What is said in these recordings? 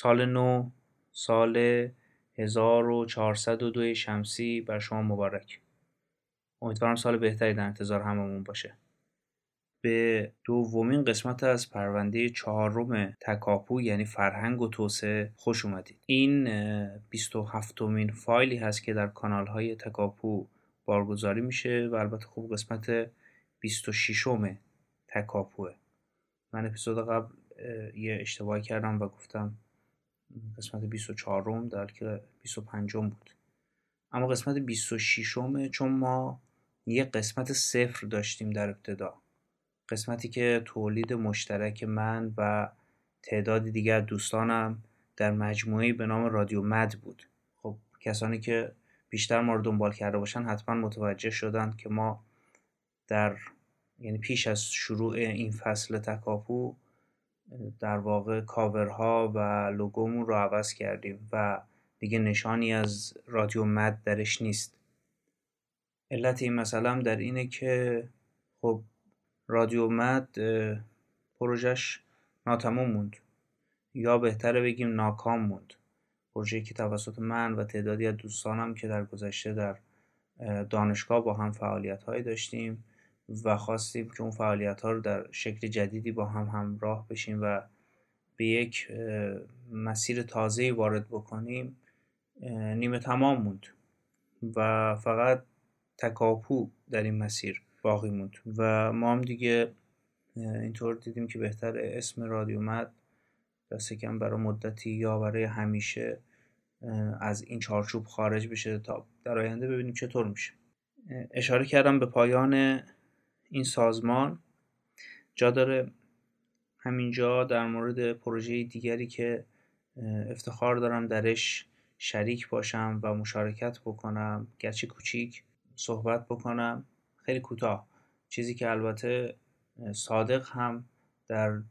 سال نو سال 1402 شمسی بر شما مبارک. امیدوارم سال بهتری در انتظار هممون باشه. به دومین قسمت از پرونده چهارم تکاپو یعنی فرهنگ و توسعه خوش اومدید. این 27 مین فایلی هست که در کانال های تکاپو بارگذاری میشه و البته خوب قسمت 26 تکاپوه. من اپیزود قبل یه اشتباهی کردم و گفتم قسمت 24 م در که 25 م بود. اما قسمت 26 م چون ما یه قسمت صفر داشتیم در ابتدا. قسمتی که تولید مشترک من و تعدادی دیگر دوستانم در مجموعه به نام رادیو مد بود. خب کسانی که بیشتر ما رو دنبال کرده باشن حتما متوجه شدند که ما در یعنی پیش از شروع این فصل تکاپو در واقع کاورها و لوگومون رو عوض کردیم و دیگه نشانی از رادیو مد درش نیست. علت این مسئله در اینه که خب رادیو مد پروژش ناتمام موند. یا بهتره بگیم ناکام موند. پروژه که توسط من و تعدادی از دوستانم که در گذشته در دانشگاه با هم فعالیت داشتیم. و خواستیم که اون فعالیت ها رو در شکل جدیدی با هم همراه بشیم و به یک مسیر تازه وارد بکنیم نیمه تمام موند و فقط تکاپو در این مسیر باقی موند و ما هم دیگه اینطور دیدیم که بهتر اسم رادیو مد دست کم برای مدتی یا برای همیشه از این چارچوب خارج بشه تا در آینده ببینیم چطور میشه. اشاره کردم به پایان این سازمان جا داره. همینجا در مورد پروژه دیگری که افتخار دارم درش شریک باشم و مشارکت بکنم گرچه کوچیک صحبت بکنم خیلی کوتاه. چیزی که البته صادق هم در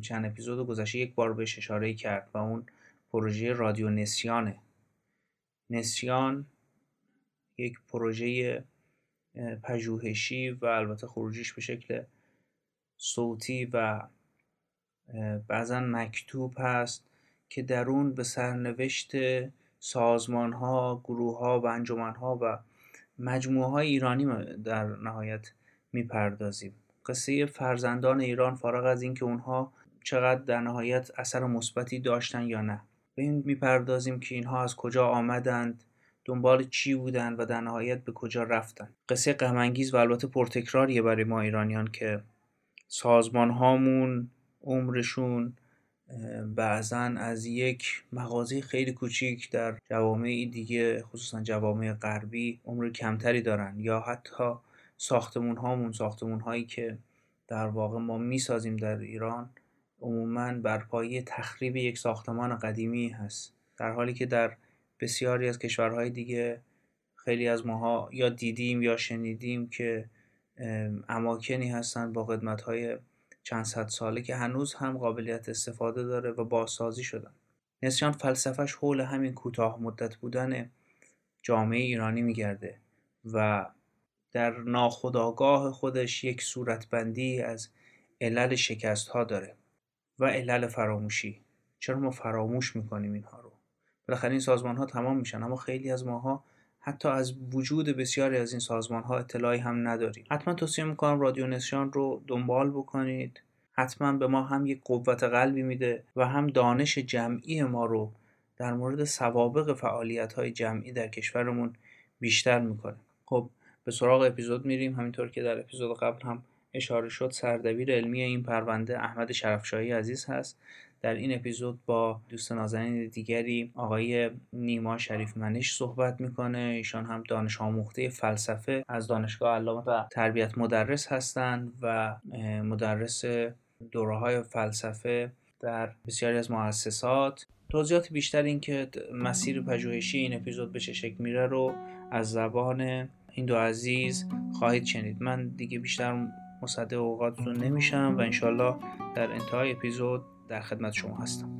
چند اپیزود گذشته یک بار بهش اشاره کرد و اون پروژه رادیو نسیانه. نسیان یک پروژه پژوهشی و البته خروجیش به شکل صوتی و بعضا مکتوب هست که در اون به سرنوشت سازمان ها، گروه ها و انجمن ها و مجموعه های ایرانی در نهایت می‌پردازیم. قصه فرزندان ایران فارغ از اینکه اونها چقدر در نهایت اثر مثبتی داشتن یا نه. به این می‌پردازیم که اینها از کجا آمدند دنبال چی بودن و در نهایت به کجا رفتن. قصه غمانگیز و البته پرتکراریه برای ما ایرانیان که سازمان هامون عمرشون بعضا از یک مغازه خیلی کوچیک در جوامع دیگه خصوصا جوامع غربی عمر کمتری دارن. یا حتی ساختمون هامون ساختمون هایی که در واقع ما می‌سازیم در ایران عموما بر پایه تخریب یک ساختمان قدیمی هست. در حالی که در بسیاری از کشورهای دیگه خیلی از ماها یا دیدیم یا شنیدیم که اماکنی هستند با قدمتهای چند صد ساله که هنوز هم قابلیت استفاده داره و بازسازی شدن. نسیان فلسفهش حول همین کوتاه مدت بودن جامعه ایرانی میگرده و در ناخودآگاه خودش یک صورتبندی از علل شکست ها داره و علل فراموشی. چرا ما فراموش می‌کنیم اینها رو؟ بالاخره این سازمان ها تمام میشن اما خیلی از ماها حتی از وجود بسیاری از این سازمان ها اطلاعی هم نداریم. حتما توصیه می‌کنم رادیو نسیان رو دنبال بکنید. حتما به ما هم یک قوت قلبی میده و هم دانش جمعی ما رو در مورد سوابق فعالیت های جمعی در کشورمون بیشتر می‌کنه. خب به سراغ اپیزود میریم. همینطور که در اپیزود قبل هم اشاره شد سردبیر علمی این پرونده احمد شرفشاهی عزیز هست. در این اپیزود با دوست نازنین دیگری آقای نیما شریف منش صحبت می‌کنه. ایشان هم دانش آموخته فلسفه از دانشگاه علامه و تربیت مدرس هستند و مدرس دوره های فلسفه در بسیاری از مؤسسات. توضیحات بیشتر این که مسیر پژوهشی این اپیزود به چه شکل میره رو از زبان این دو عزیز خواهید شنید. من دیگه بیشتر مصدق اوقاتتون نمیشم و انشالله در انتهای اپیزود در خدمت شما هستم.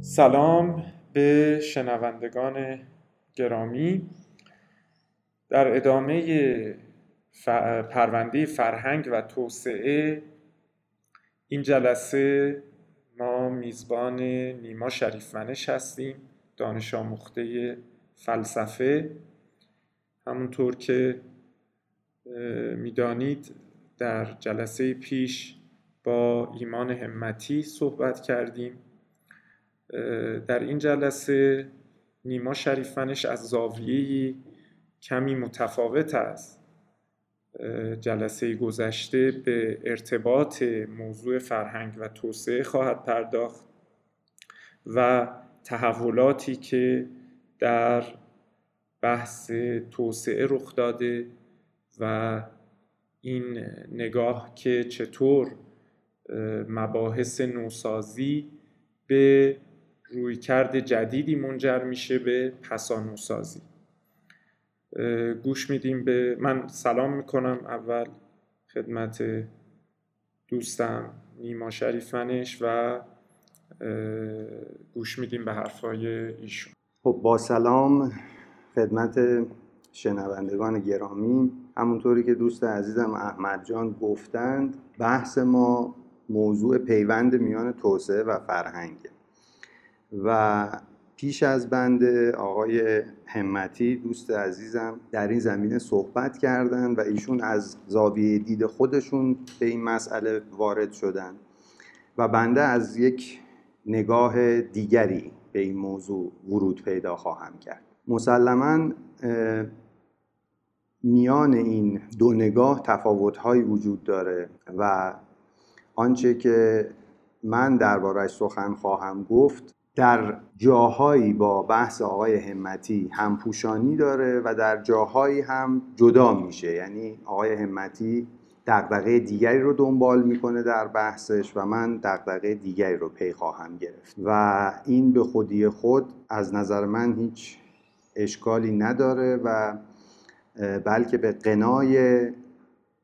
سلام به شنوندگان گرامی. در ادامه پرونده فرهنگ و توسعه این جلسه ما میزبان نیما شریفمنش هستیم دانش آموخته فلسفه. همونطور که می‌دانید در جلسه پیش با ایمان همتی صحبت کردیم. در این جلسه نیما شریفمنش از زاویه‌ای کمی متفاوت است. جلسه گذشته به ارتباط موضوع فرهنگ و توسعه خواهد پرداخت و تحولاتی که در بحث توسعه رخ داده و این نگاه که چطور مباحث نوسازی به رویکرد جدیدی منجر میشه به پسانوسازی. گوش میدیم به من سلام می‌کنم اول خدمت دوستم نیما شریفنش و گوش میدیم به حرفای ایشون. خب با سلام خدمت شنوندگان گرامی. همونطوری که دوست عزیزم احمد جان گفتند بحث ما موضوع پیوند میان توسعه و فرهنگه. و پیش از بنده آقای همتی دوست عزیزم در این زمینه صحبت کردند و ایشون از زاویه دید خودشون به این مسئله وارد شدن و بنده از یک نگاه دیگری به این موضوع ورود پیدا خواهم کرد. مسلما میان این دو نگاه تفاوتهایی وجود داره و آنچه که من دربارش سخن خواهم گفت در جاهایی با بحث آقای همتی همپوشانی داره و در جاهایی هم جدا میشه. یعنی آقای همتی دقدقه دیگری رو دنبال می‌کنه در بحثش و من دقدقه دیگری رو پی خواهم گرفت. و این به خودی خود از نظر من هیچ اشکالی نداره و بلکه به قنای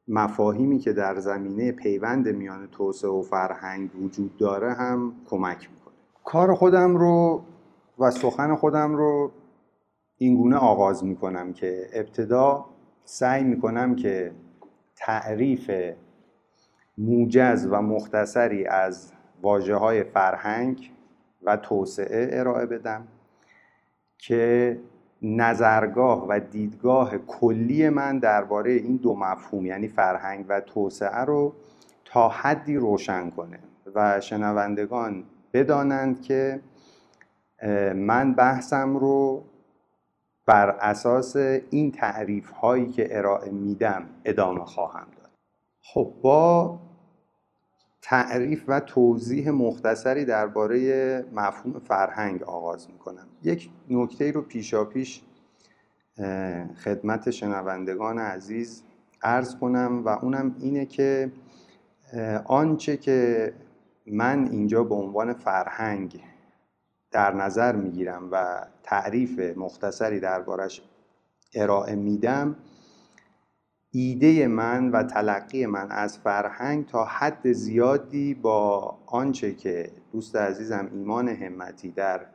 مفاهیمی که در زمینه پیوند میان توسعه و فرهنگ وجود داره هم کمک می‌کنه. کار خودم رو و سخن خودم رو اینگونه آغاز می‌کنم که ابتدا سعی می‌کنم که تعریف موجز و مختصری از واجه های فرهنگ و توسعه ارائه بدم که نظرگاه و دیدگاه کلی من درباره این دو مفهوم یعنی فرهنگ و توسعه رو تا حدی روشن کنه. و شنوندگان بدانند که من بحثم رو بر اساس این تعریف هایی که ارائه میدم ادامه خواهم داد. خب با تعریف و توضیح مختصری درباره مفهوم فرهنگ آغاز می‌کنم. یک نکته رو پیشا پیش خدمت شنوندگان عزیز عرض کنم و اونم اینه که آنچه که من اینجا به عنوان فرهنگ در نظر می‌گیرم و تعریف مختصری دربارش ارائه میدم ایده من و تلقی من از فرهنگ تا حد زیادی با آنچه که دوست عزیزم ایمان همتی در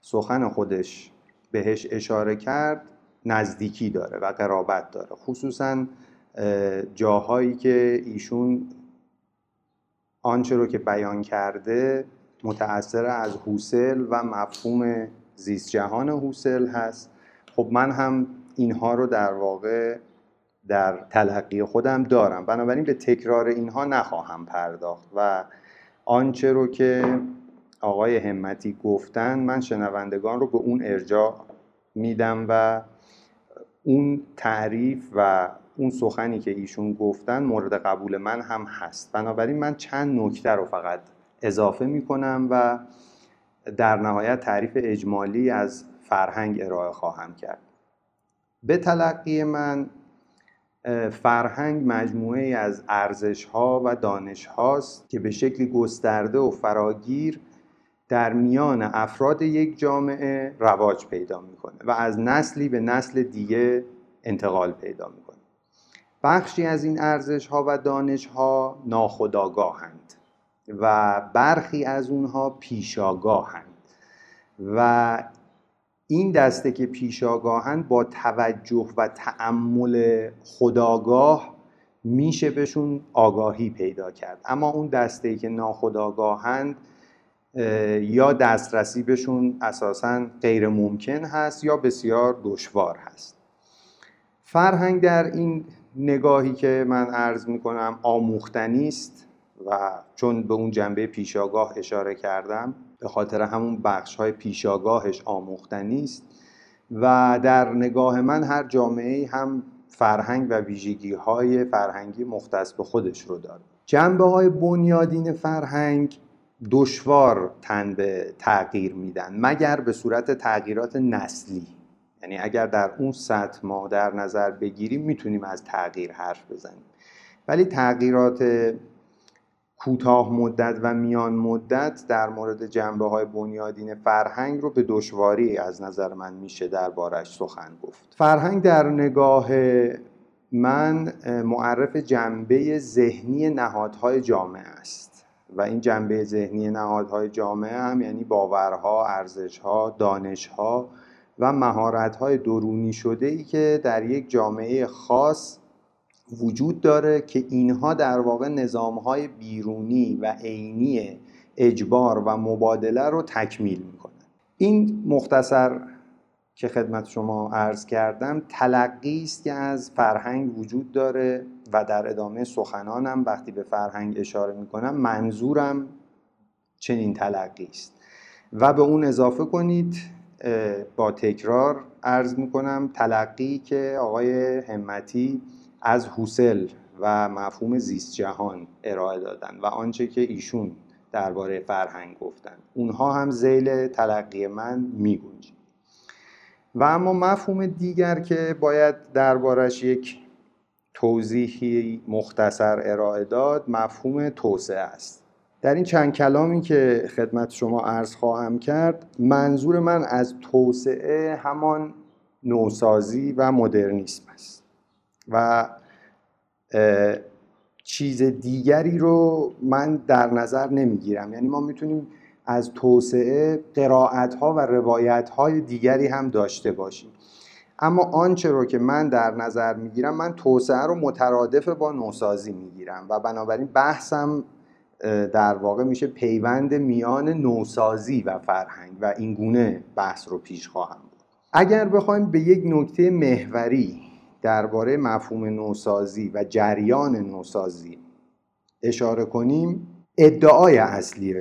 سخن خودش بهش اشاره کرد نزدیکی داره و قرابت داره. خصوصا جاهایی که ایشون آنچه رو که بیان کرده متأثر از هوسل و مفهوم زیست جهان هوسل هست. خب من هم اینها رو در واقع در تلقی خودم دارم. بنابراین به تکرار اینها نخواهم پرداخت و آنچه رو که آقای همتی گفتن من شنوندگان رو به اون ارجاع میدم و اون تعریف و اون سخنی که ایشون گفتن مورد قبول من هم هست. بنابراین من چند نکته رو فقط اضافه می‌کنم و در نهایت تعریف اجمالی از فرهنگ ارائه خواهم کرد. به تلقی من فرهنگ مجموعه از ارزش ها و دانش هاست که به شکلی گسترده و فراگیر در میان افراد یک جامعه رواج پیدا می‌کنه و از نسلی به نسل دیگه انتقال پیدا می‌کنه. بخشی از این ارزش ها و دانش ها ناخداگاهند و برخی از اونها پیشاگاهند و این دسته که پیشاگاهند با توجه و تأمل خداگاه میشه بهشون آگاهی پیدا کرد. اما اون دسته که ناخداگاهند یا دسترسی بهشون اساسا غیر ممکن هست یا بسیار دشوار هست. فرهنگ در این نگاهی که من عرض می‌کنم آموختنی است و چون به اون جنبه پیشاگاه اشاره کردم به خاطر همون بخش های پیشاگاهش آموختنی است و در نگاه من هر جامعه هم فرهنگ و ویژگی های فرهنگی مختص به خودش رو داره. جنبه های بنیادین فرهنگ دشوار تن به تغییر میدن مگر به صورت تغییرات نسلی. یعنی اگر در اون سطح ما در نظر بگیریم می‌تونیم از تغییر حرف بزنیم. ولی تغییرات کوتاه مدت و میان مدت در مورد جنبه های بنیادین فرهنگ رو به دشواری از نظر من میشه دربارش سخن گفت. فرهنگ در نگاه من معرف جنبه ذهنی نهادهای جامعه است. و این جنبه ذهنی نهادهای جامعه هم یعنی باورها، ارزشها، دانشها و مهارت‌های درونی شده ای که در یک جامعه خاص وجود داره که اینها در واقع نظامهای بیرونی و عینی اجبار و مبادله رو تکمیل می‌کنن این مختصر که خدمت شما عرض کردم تلقی است که از فرهنگ وجود داره و در ادامه سخنانم وقتی به فرهنگ اشاره می‌کنم منظورم چنین تلقی است. و به اون اضافه کنید با تکرار عرض می‌کنم تلقی که آقای همتی از حوسل و مفهوم زیست جهان ارائه دادن و آنچه که ایشون درباره فرهنگ گفتن. اونها هم زیل تلقی من میگنجه و اما مفهوم دیگر که باید دربارش یک توضیحی مختصر ارائه داد مفهوم توسعه است. در این چند کلامی که خدمت شما عرض خواهم کرد منظور من از توسعه همان نوسازی و مدرنیسم است و چیز دیگری رو من در نظر نمی‌گیرم. یعنی ما می‌تونیم از توسعه قرائت ها و روایت های دیگری هم داشته باشیم. اما آنچه رو که من در نظر می‌گیرم من توسعه رو مترادف با نوسازی می‌گیرم و بنابراین بحثم در واقع میشه پیوند میان نوسازی و فرهنگ و این گونه بحث رو پیش خواهم بود اگر بخوایم به یک نکته محوری درباره مفهوم نوسازی و جریان نوسازی اشاره کنیم ادعای اصلی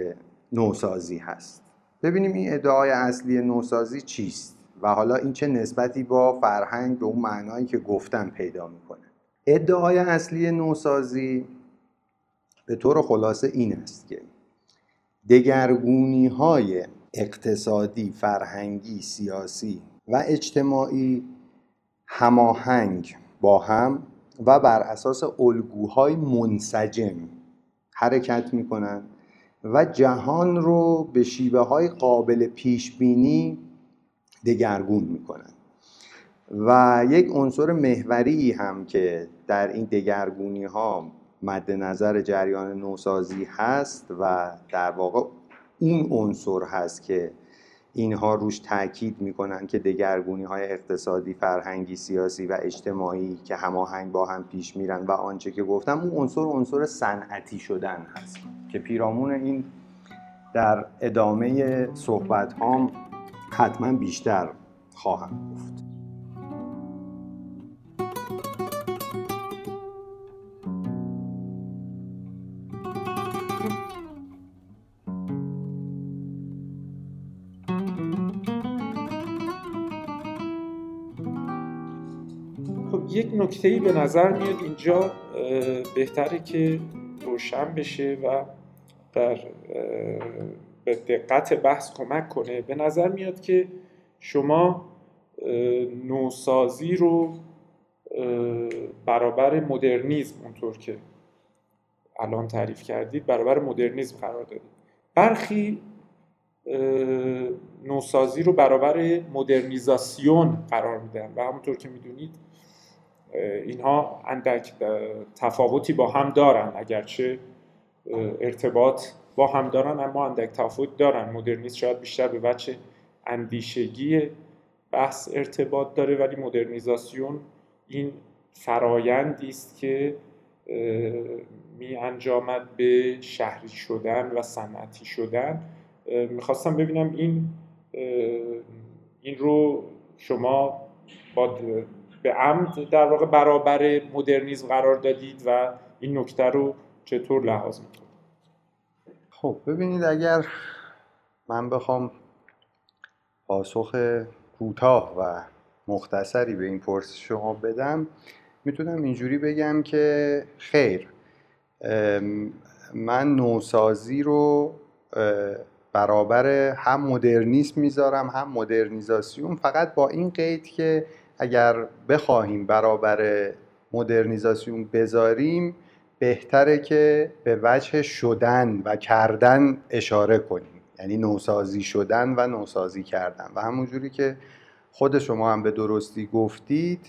نوسازی هست. ببینیم این ادعای اصلی نوسازی چیست و حالا این چه نسبتی با فرهنگ به اون معنایی که گفتم پیدا می‌کنه. ادعای اصلی نوسازی به طور خلاصه این است که دگرگونی های اقتصادی، فرهنگی، سیاسی و اجتماعی هماهنگ با هم و بر اساس الگوهای منسجم حرکت می‌کنن و جهان رو به شیوه های قابل پیش بینی دگرگون می‌کنن و یک عنصر محوری هم که در این دگرگونی ها مد نظر جریان نوسازی هست و در واقع این عنصر هست که اینها روش تاکید می‌کنن که دگرگونی های اقتصادی، فرهنگی، سیاسی و اجتماعی که هماهنگ با هم پیش میرن و آنچه که گفتم اون عنصر عنصر صنعتی شدن هست که پیرامون این در ادامه صحبت هام حتما بیشتر خواهم گفت. نکته به نظر میاد اینجا بهتره که روشن بشه و در به دقت بحث کمک کنه. به نظر میاد که شما نوسازی رو برابر مدرنیزم اونطور که الان تعریف کردید برابر مدرنیزم قرار دادید. برخی نوسازی رو برابر مدرنیزاسیون قرار میدن و همونطور که می‌دونید اینها اندک تفاوتی با هم دارن. اگرچه ارتباط با هم دارن اما اندک تفاوت دارن. مدرنیست شاید بیشتر به بچه اندیشگی بحث ارتباط داره ولی مدرنیزاسیون این فرایندی است که می انجامد به شهری شدن و صنعتی شدن. می‌خواستم ببینم این این رو شما با به عمد در واقع برابر مدرنیزم قرار دادید و این نکته رو چطور لحاظ می‌کنید؟ خب ببینید اگر من بخوام پاسخ کوتاه و مختصری به این پرسش شما بدم می‌تونم اینجوری بگم که خیر من نوسازی رو برابر هم مدرنیسم می‌ذارم هم مدرنیزاسیون فقط با این قید که اگر بخواهیم برابر مدرنیزاسیون بذاریم بهتره که به وجه شدن و کردن اشاره کنیم. یعنی نوسازی شدن و نوسازی کردن. و همونجوری که خود شما هم به درستی گفتید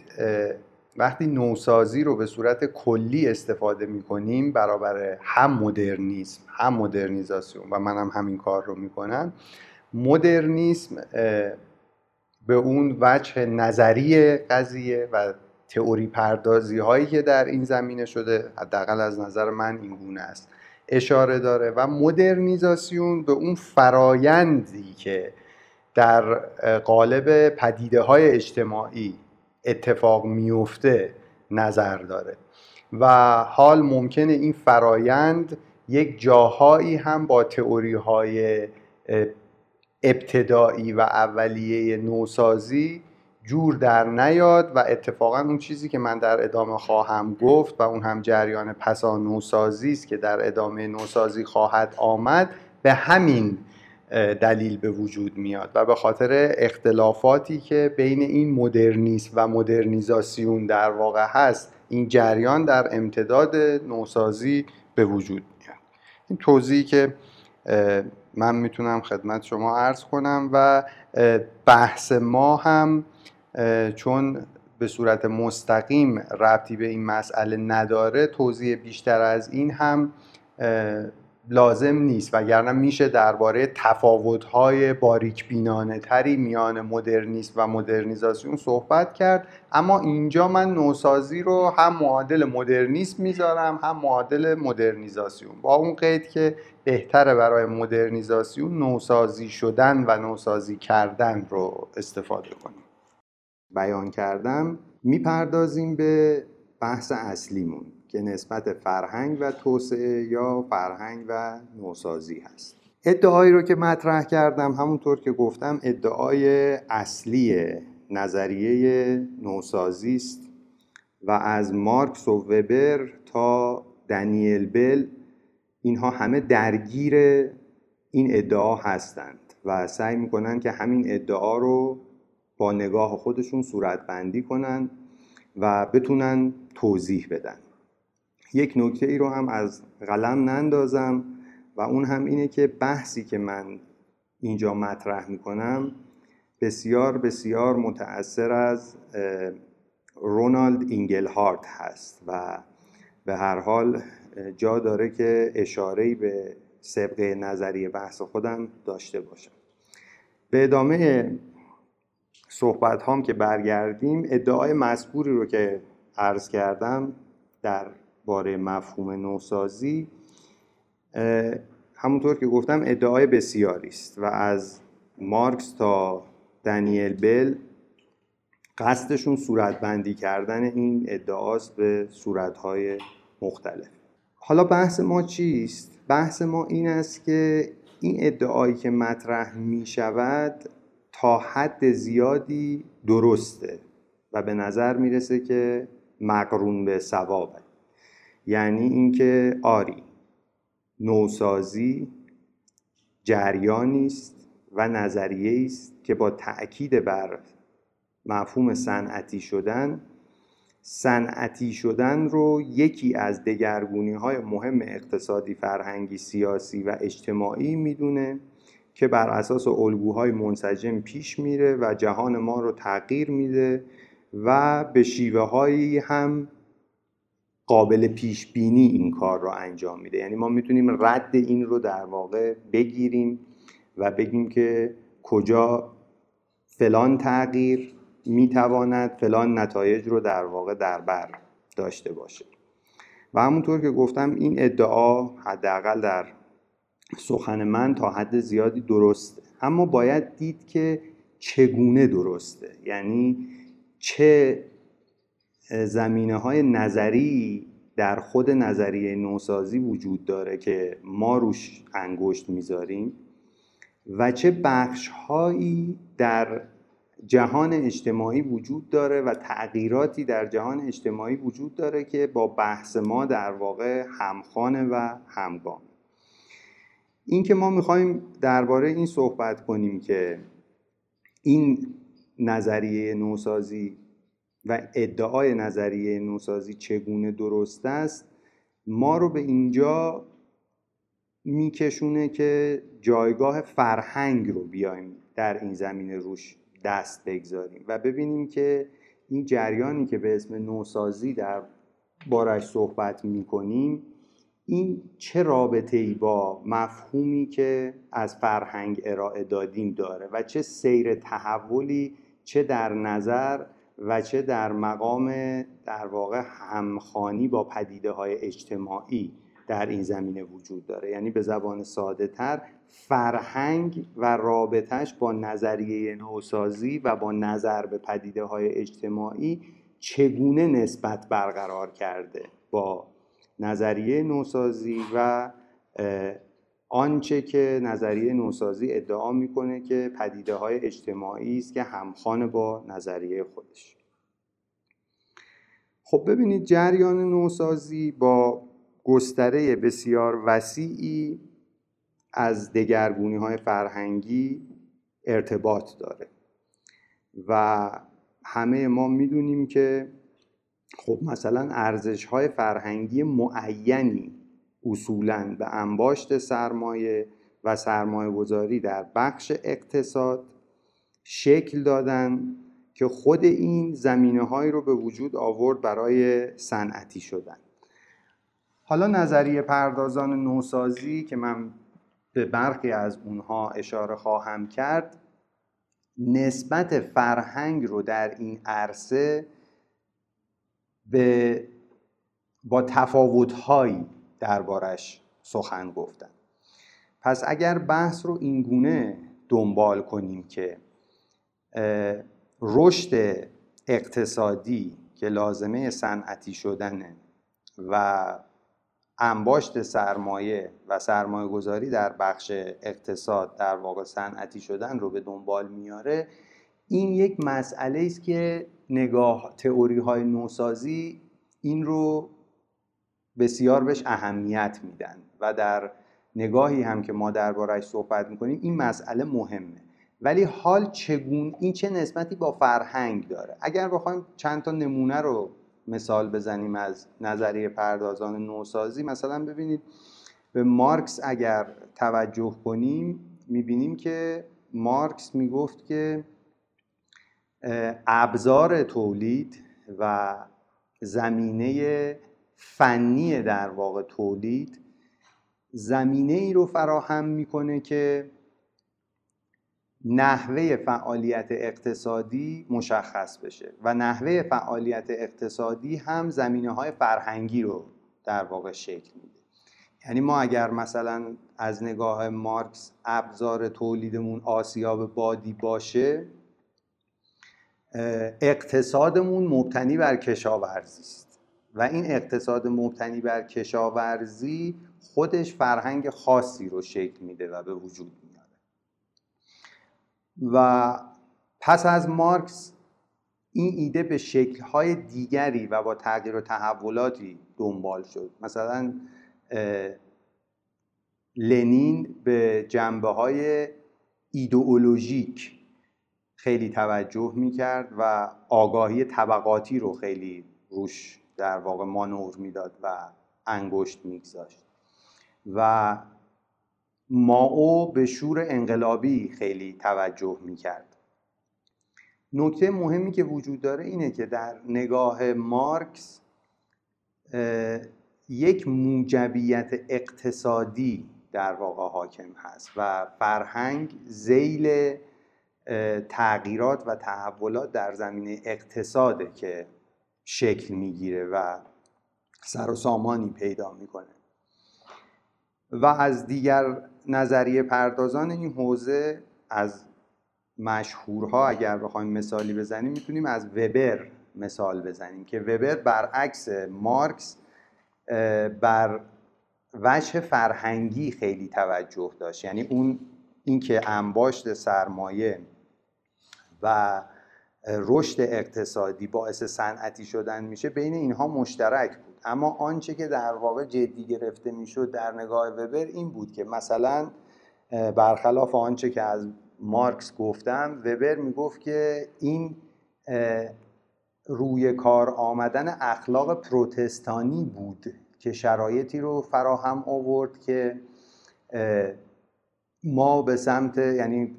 وقتی نوسازی رو به صورت کلی استفاده می برابر هم مدرنیسم هم مدرنیزاسیون و منم هم همین کار رو می‌کنم مدرنیسم به اون وجه نظری قضیه و تئوری پردازی هایی که در این زمینه شده حداقل از نظر من این گونه است اشاره داره و مدرنیزاسیون به اون فرایندی که در قالب پدیده های اجتماعی اتفاق میفته نظر داره و حال ممکنه این فرایند یک جاهایی هم با تئوری های ابتدایی و اولیه نوسازی جور در نیاد و اتفاقا اون چیزی که من در ادامه خواهم گفت و اون هم جریان پسا نوسازی است که در ادامه نوسازی خواهد آمد به همین دلیل به وجود میاد و به خاطر اختلافاتی که بین این مدرنیسم و مدرنیزاسیون در واقع هست این جریان در امتداد نوسازی به وجود میاد. این توضیحی که من می‌تونم خدمت شما عرض کنم و بحث ما هم چون به صورت مستقیم ربطی به این مسئله نداره توضیح بیشتر از این هم لازم نیست وگرنه میشه درباره تفاوت‌های باریک بینانه تری میان مدرنیسم و مدرنیزاسیون صحبت کرد. اما اینجا من نوسازی رو هم معادل مدرنیسم می‌ذارم هم معادل مدرنیزاسیون. با اون قید که بهتره برای مدرنیزاسیون نوسازی شدن و نوسازی کردن رو استفاده کنیم. بیان کردم می‌پردازیم به بحث اصلیمون. که نسبت فرهنگ و توسعه یا فرهنگ و نوسازی هست. ادعایی رو که مطرح کردم همونطور که گفتم ادعای اصلی نظریه نوسازی است و از مارکس و وبر تا دنیل بل اینها همه درگیر این ادعا هستند و سعی می‌کنن که همین ادعا رو با نگاه خودشون صورتبندی کنن و بتونن توضیح بدن. یک نکته ای رو هم از قلم نندازم و اون هم اینه که بحثی که من اینجا مطرح می‌کنم بسیار بسیار متأثر از رونالد اینگلهارت هست و به هر حال جا داره که اشارهی به سبقه نظری بحث خودم داشته باشم. به ادامه صحبت هام که برگردیم ادعای مذکوری رو که عرض کردم در باره مفهوم نوسازی همونطور که گفتم ادعای بسیاری است و از مارکس تا دنیل بل قصدشون صورتبندی کردن این ادعاست به صورتهای مختلف حالا بحث ما چیست؟ بحث ما این است که این ادعایی که مطرح می شود تا حد زیادی درسته و به نظر می‌رسه که مقرون به ثوابه یعنی اینکه آری نوسازی جریانی است و نظریه است که با تأکید بر مفهوم صنعتی شدن صنعتی شدن رو یکی از دگرگونی های مهم اقتصادی فرهنگی سیاسی و اجتماعی می‌دونه که بر اساس الگوهای منسجم پیش میره و جهان ما رو تغییر میده و به شیوه هایی هم قابل پیش بینی این کار رو انجام میده. یعنی ما می‌تونیم رد این رو در واقع بگیریم و بگیم که کجا فلان تغییر می‌تواند فلان نتایج رو در واقع در بر داشته باشه. و همونطور که گفتم این ادعا حداقل در سخن من تا حد زیادی درسته. اما باید دید که چگونه درسته. یعنی چه زمینه های نظری در خود نظریه نوسازی وجود داره که ما روش انگشت می‌ذاریم و چه بخش هایی در جهان اجتماعی وجود داره و تغییراتی در جهان اجتماعی وجود داره که با بحث ما در واقع همخانه و همگام. این که ما می‌خوایم درباره این صحبت کنیم که این نظریه نوسازی و ادعای نظریه نوسازی چگونه درست است ما رو به اینجا میکشونه که جایگاه فرهنگ رو بیایم در این زمینه روش دست بگذاریم و ببینیم که این جریانی که به اسم نوسازی در بارش صحبت می‌کنیم این چه رابطه ای با مفهومی که از فرهنگ ارائه دادیم داره و چه سیر تحولی چه در نظر و چه در مقام در واقع همخانی با پدیده های اجتماعی در این زمینه وجود داره. یعنی به زبان ساده تر فرهنگ و رابطش با نظریه نوسازی و با نظر به پدیده های اجتماعی چگونه نسبت برقرار کرده با نظریه نوسازی و آنچه که نظریه نوسازی ادعا می‌کنه که پدیده های اجتماعی است که همخوان با نظریه خودش. خب ببینید جریان نوسازی با گستره بسیار وسیعی از دگرگونی های فرهنگی ارتباط داره و همه ما می‌دونیم که خب مثلا ارزش های فرهنگی معینی اصولا به انباشت سرمایه و سرمایه گذاری در بخش اقتصاد شکل دادن که خود این زمینه هایی رو به وجود آورد برای صنعتی شدن. حالا نظریه پردازان نوسازی که من به برخی از اونها اشاره خواهم کرد نسبت فرهنگ رو در این عرصه به با تفاوتهایی دربارش سخن گفتن. پس اگر بحث رو اینگونه دنبال کنیم که رشد اقتصادی که لازمه صنعتی شدنه و انباشت سرمایه و سرمایه گذاری در بخش اقتصاد در واقع صنعتی شدن رو به دنبال میاره این یک مسئله است که نگاه تئوری های نوسازی این رو بسیار بهش اهمیت میدن. و در نگاهی هم که ما دربارهش صحبت می‌کنیم این مسئله مهمه. ولی حال چگون؟ این چه نسبتی با فرهنگ داره؟ اگر بخوایم چند تا نمونه رو مثال بزنیم از نظریه پردازان نوسازی مثلا ببینید به مارکس اگر توجه کنیم می‌بینیم که مارکس می‌گفت که ابزار تولید و زمینه فنی در واقع تولید زمینه ای رو فراهم می‌کنه که نحوه فعالیت اقتصادی مشخص بشه و نحوه فعالیت اقتصادی هم زمینه های فرهنگی رو در واقع شکل میده. یعنی ما اگر مثلا از نگاه مارکس ابزار تولیدمون آسیاب بادی باشه اقتصادمون مبتنی بر کشاورزی است. و این اقتصاد مبتنی بر کشاورزی خودش فرهنگ خاصی رو شکل میده و به وجود میاره. و پس از مارکس این ایده به شکلهای دیگری و با تغییر و تحولاتی دنبال شد. مثلا لنین به جنبه های ایدئولوژیک خیلی توجه می‌کرد و آگاهی طبقاتی رو خیلی روش در واقع مانور می‌داد و انگشت میگذاشت. و ماو به شور انقلابی خیلی توجه می‌کرد. نکته مهمی که وجود داره اینه که در نگاه مارکس یک موجبیت اقتصادی در واقع حاکم هست و فرهنگ زیل تغییرات و تحولات در زمینه اقتصاده که شکل می‌گیره و سر و سامانی پیدا می‌کنه. و از دیگر نظریه پردازان این حوزه از مشهورها اگر بخوایم مثالی بزنیم می‌تونیم از وبر مثال بزنیم که وبر برعکس مارکس بر وجه فرهنگی خیلی توجه داشت. یعنی اون اینکه انباشت سرمایه و رشد اقتصادی باعث صنعتی شدن میشه بین اینها مشترک بود. اما آنچه که در واقع جدی گرفته می‌شد در نگاه وبر این بود که مثلا برخلاف آنچه که از مارکس گفتم وبر می‌گفت که این روی کار آمدن اخلاق پروتستانی بود که شرایطی رو فراهم آورد که ما به سمت یعنی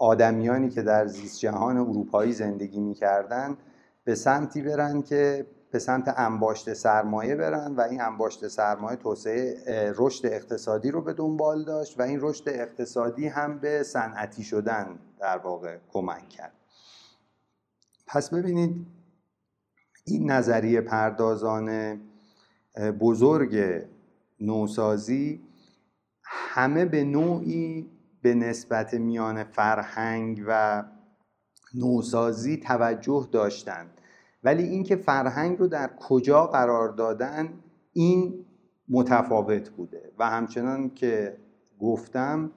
آدمیانی که در زیست جهان اروپایی زندگی می‌کردن به سمتی برن که به سمت انباشت سرمایه برن و این انباشت سرمایه توسعه رشد اقتصادی رو به دنبال داشت و این رشد اقتصادی هم به صنعتی شدن در واقع کمک کرد. پس ببینید این نظریه پردازان بزرگ نوسازی همه به نوعی به نسبت میان فرهنگ و نوسازی توجه داشتند. ولی اینکه فرهنگ رو در کجا قرار دادن این متفاوت بوده. و همچنان که گفتم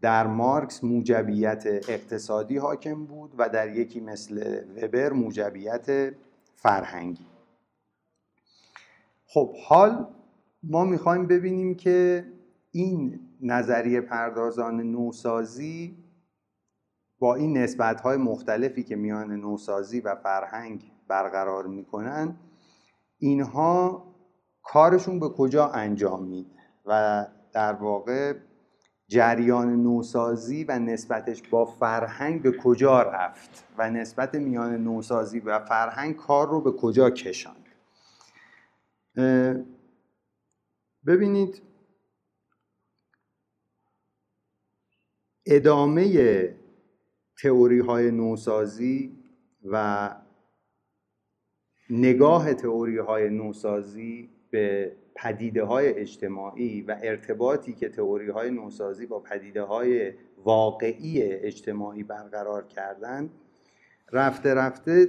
در مارکس موجبیت اقتصادی حاکم بود و در یکی مثل وبر موجبیت فرهنگی. خب حال ما می‌خوایم ببینیم که این نظریه پردازان نوسازی با این نسبت های مختلفی که میان نوسازی و فرهنگ برقرار می‌کنن اینها کارشون به کجا انجام میده؟ و در واقع جریان نوسازی و نسبتش با فرهنگ به کجا رفت؟ و نسبت میان نوسازی و فرهنگ کار رو به کجا کشاند؟ ببینید ادامه تئوری های نوسازی و نگاه تئوری های نوسازی به پدیده های اجتماعی و ارتباطی که تئوری های نوسازی با پدیده های واقعی اجتماعی برقرار کردن رفته رفته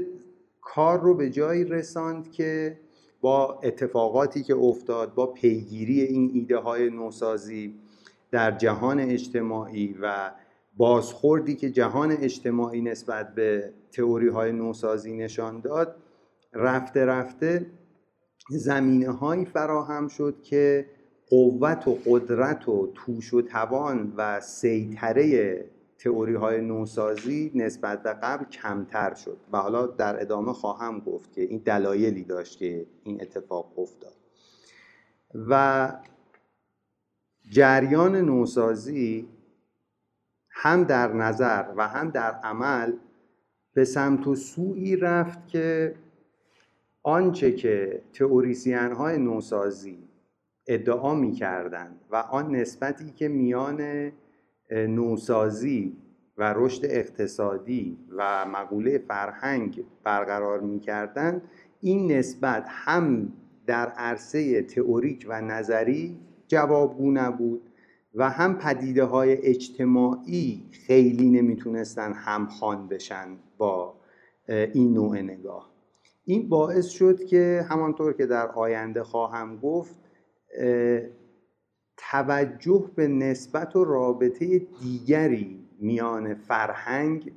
کار رو به جایی رساند که با اتفاقاتی که افتاد با پیگیری این ایده های نوسازی در جهان اجتماعی و بازخوردی که جهان اجتماعی نسبت به تئوری های نوسازی نشان داد رفته رفته زمینه هایی فراهم شد که قوت و قدرت و توش و توان و سیطره تئوری های نوسازی نسبت به قبل کمتر شد و حالا در ادامه خواهم گفت که این دلایلی داشت که این اتفاق افتاد. و جریان نوسازی هم در نظر و هم در عمل به سمت و سوی رفت که آنچه که تئوریسین های نوسازی ادعا می کردن و آن نسبتی که میان نوسازی و رشد اقتصادی و مقوله فرهنگ برقرار می کردن این نسبت هم در عرصه تئوریک و نظری جوابگو نبود و هم پدیده های اجتماعی خیلی نمی‌تونستن همخوان بشن با این نوع نگاه. این باعث شد که همانطور که در آینده خواهم گفت توجه به نسبت و رابطه دیگری میان فرهنگ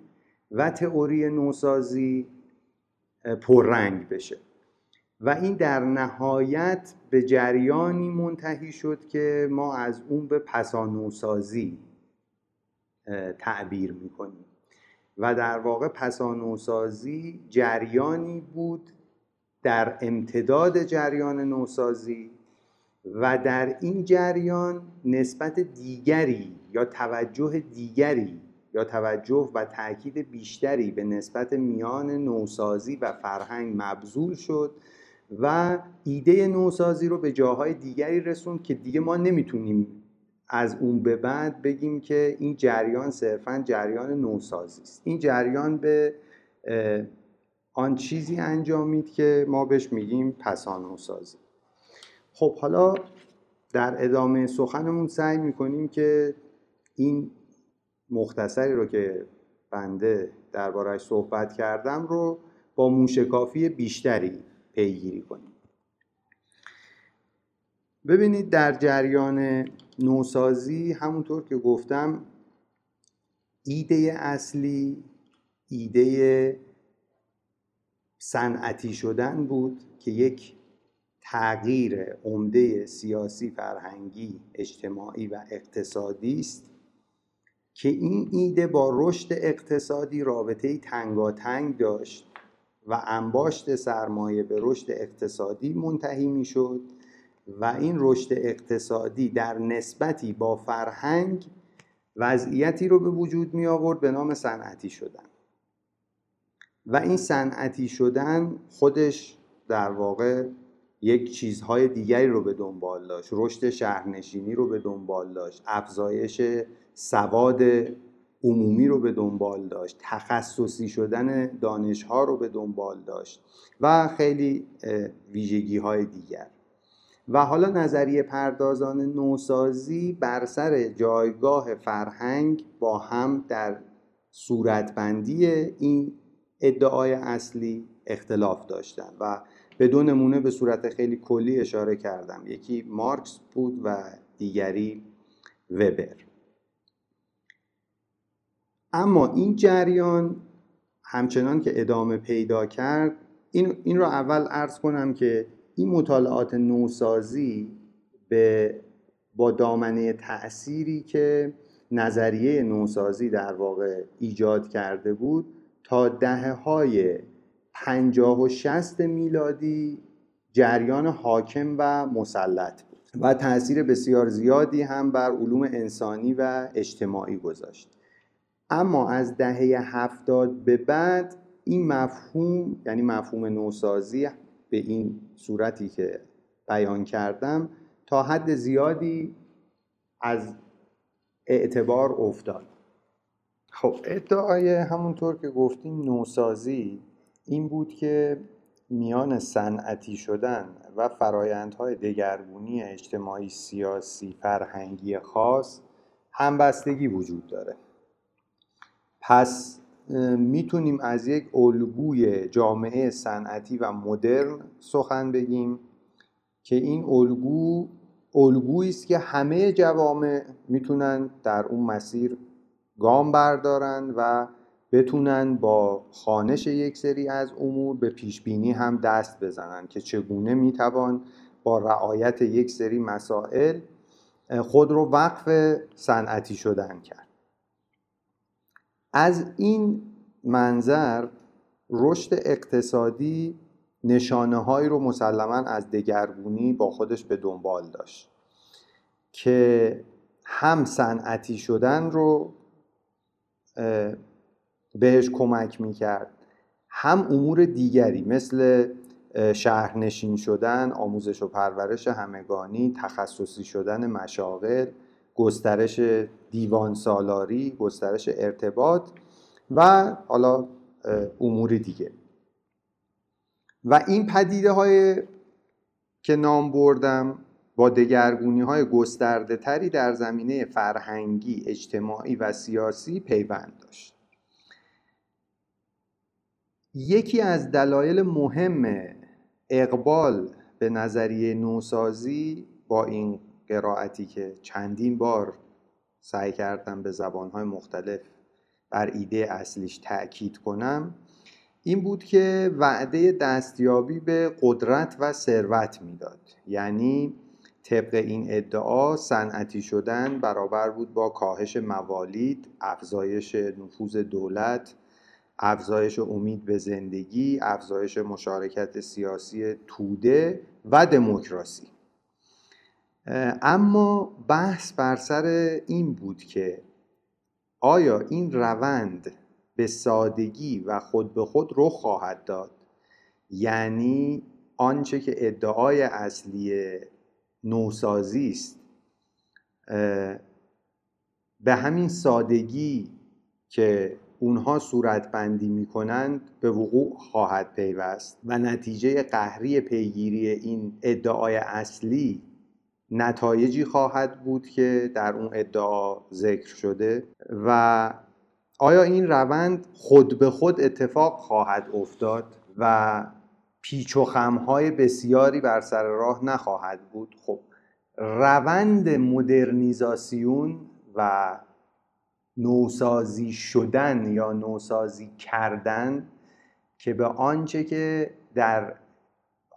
و تئوری نوسازی پررنگ بشه. و این در نهایت به جریانی منتهی شد که ما از اون به پسانوسازی تعبیر می‌کنیم. و در واقع پسانوسازی جریانی بود در امتداد جریان نوسازی و در این جریان نسبت دیگری یا توجه دیگری یا توجه و تاکید بیشتری به نسبت میان نوسازی و فرهنگ مبذول شد و ایده نوسازی رو به جاهای دیگری رسوند که دیگه ما نمی‌تونیم از اون به بعد بگیم که این جریان صرفا جریان نوسازی است. این جریان به آن چیزی انجامید که ما بهش میگیم پسان نوسازی خب حالا در ادامه سخنمون سعی می‌کنیم که این مختصری رو که بنده دربارهش صحبت کردم رو با موشکافی بیشتری پیگیری کنیم. ببینید در جریان نوسازی همونطور که گفتم ایده اصلی ایده صنعتی شدن بود که یک تغییر عمده سیاسی فرهنگی اجتماعی و اقتصادی است که این ایده با رشد اقتصادی رابطه تنگاتنگ داشت. و انباشت سرمایه به رشد اقتصادی منتهی می شد و این رشد اقتصادی در نسبتی با فرهنگ وضعیتی رو به وجود می آورد به نام صنعتی شدن. و این صنعتی شدن خودش در واقع یک چیزهای دیگری رو به دنبال داشت. رشد شهرنشینی رو به دنبال داشت. افزایش سواد عمومی رو به دنبال داشت تخصصی شدن دانشها رو به دنبال داشت و خیلی ویژگی های دیگر. و حالا نظریه پردازان نوسازی بر سر جایگاه فرهنگ با هم در صورتبندی این ادعای اصلی اختلاف داشتن و به دو نمونه به صورت خیلی کلی اشاره کردم. یکی مارکس بود و دیگری وبر. اما این جریان همچنان که ادامه پیدا کرد این, این رو اول ارز کنم که این مطالعات نوسازی به با دامنه تأثیری که نظریه نوسازی در واقع ایجاد کرده بود تا دهه های پنجاه و شست میلادی جریان حاکم و مسلط بود و تاثیر بسیار زیادی هم بر علوم انسانی و اجتماعی گذاشت. اما از دهه هفتاد به بعد این مفهوم یعنی مفهوم نوسازی به این صورتی که بیان کردم تا حد زیادی از اعتبار افتاد. خب ادعای همونطور که گفتیم نوسازی این بود که میان صنعتی شدن و فرایندهای دگرگونی اجتماعی سیاسی فرهنگی خاص همبستگی وجود داره. پس می‌تونیم از یک الگوی جامعه صنعتی و مدرن سخن بگیم که این الگو الگویی است که همه جوامع می‌تونن در اون مسیر گام بردارن و بتونن با خانش یک سری از امور به پیش بینی هم دست بزنن که چگونه می‌توان با رعایت یک سری مسائل خود رو وقف صنعتی شدن کرد. از این منظر رشد اقتصادی نشانه هایی رو مسلما از دگرگونی با خودش به دنبال داشت که هم صنعتی شدن رو بهش کمک می‌کرد هم امور دیگری مثل شهرنشین شدن آموزش و پرورش همگانی تخصصی شدن مشاغل گسترش دیوان سالاری گسترش ارتباط و حالا امور دیگه و این پدیده های که نام بردم با دگرگونی های گسترده تری در زمینه فرهنگی، اجتماعی و سیاسی پیوند داشت. یکی از دلایل مهم اقبال به نظریه نوسازی با این قرائتی که چندین بار سعی کردم به زبانهای مختلف بر ایده اصلیش تأکید کنم این بود که وعده دستیابی به قدرت و ثروت می‌داد. یعنی طبق این ادعا صنعتی شدن برابر بود با کاهش موالید افزایش نفوذ دولت افزایش امید به زندگی افزایش مشارکت سیاسی توده و دموکراسی. اما بحث بر سر این بود که آیا این روند به سادگی و خود به خود رخ خواهد داد؟ یعنی آنچه که ادعای اصلی نوسازی است به همین سادگی که اونها صورت بندی می کنند به وقوع خواهد پیوست و نتیجه قهری پیگیری این ادعای اصلی نتایجی خواهد بود که در اون ادعا ذکر شده و آیا این روند خود به خود اتفاق خواهد افتاد و پیچ و خمهای بسیاری بر سر راه نخواهد بود؟ خب روند مدرنیزاسیون و نوسازی شدن یا نوسازی کردن که به آنچه که در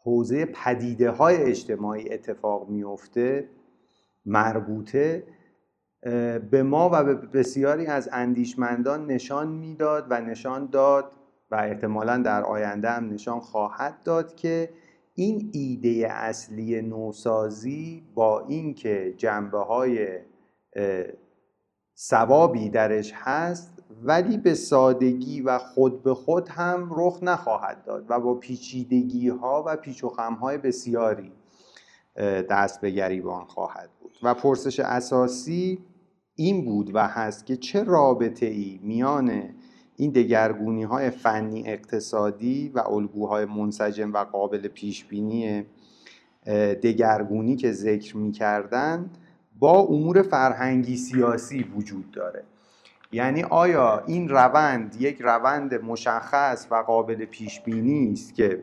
حوزه پدیده های اجتماعی اتفاق میفته مربوطه به ما و به بسیاری از اندیشمندان نشان می‌داد و نشان داد و احتمالا در آینده هم نشان خواهد داد که این ایده اصلی نوسازی با اینکه جنبه های ثوابی درش هست ولی به سادگی و خود به خود هم رخ نخواهد داد و با پیچیدگی ها و پیچ و خم های بسیاری دست به گریبان خواهد بود. و پرسش اساسی این بود و هست که چه رابطه ای میان این دگرگونی های فنی اقتصادی و الگوهای منسجم و قابل پیش بینی دگرگونی که ذکر می با امور فرهنگی سیاسی وجود داره. یعنی آیا این روند یک روند مشخص و قابل پیش بینی است که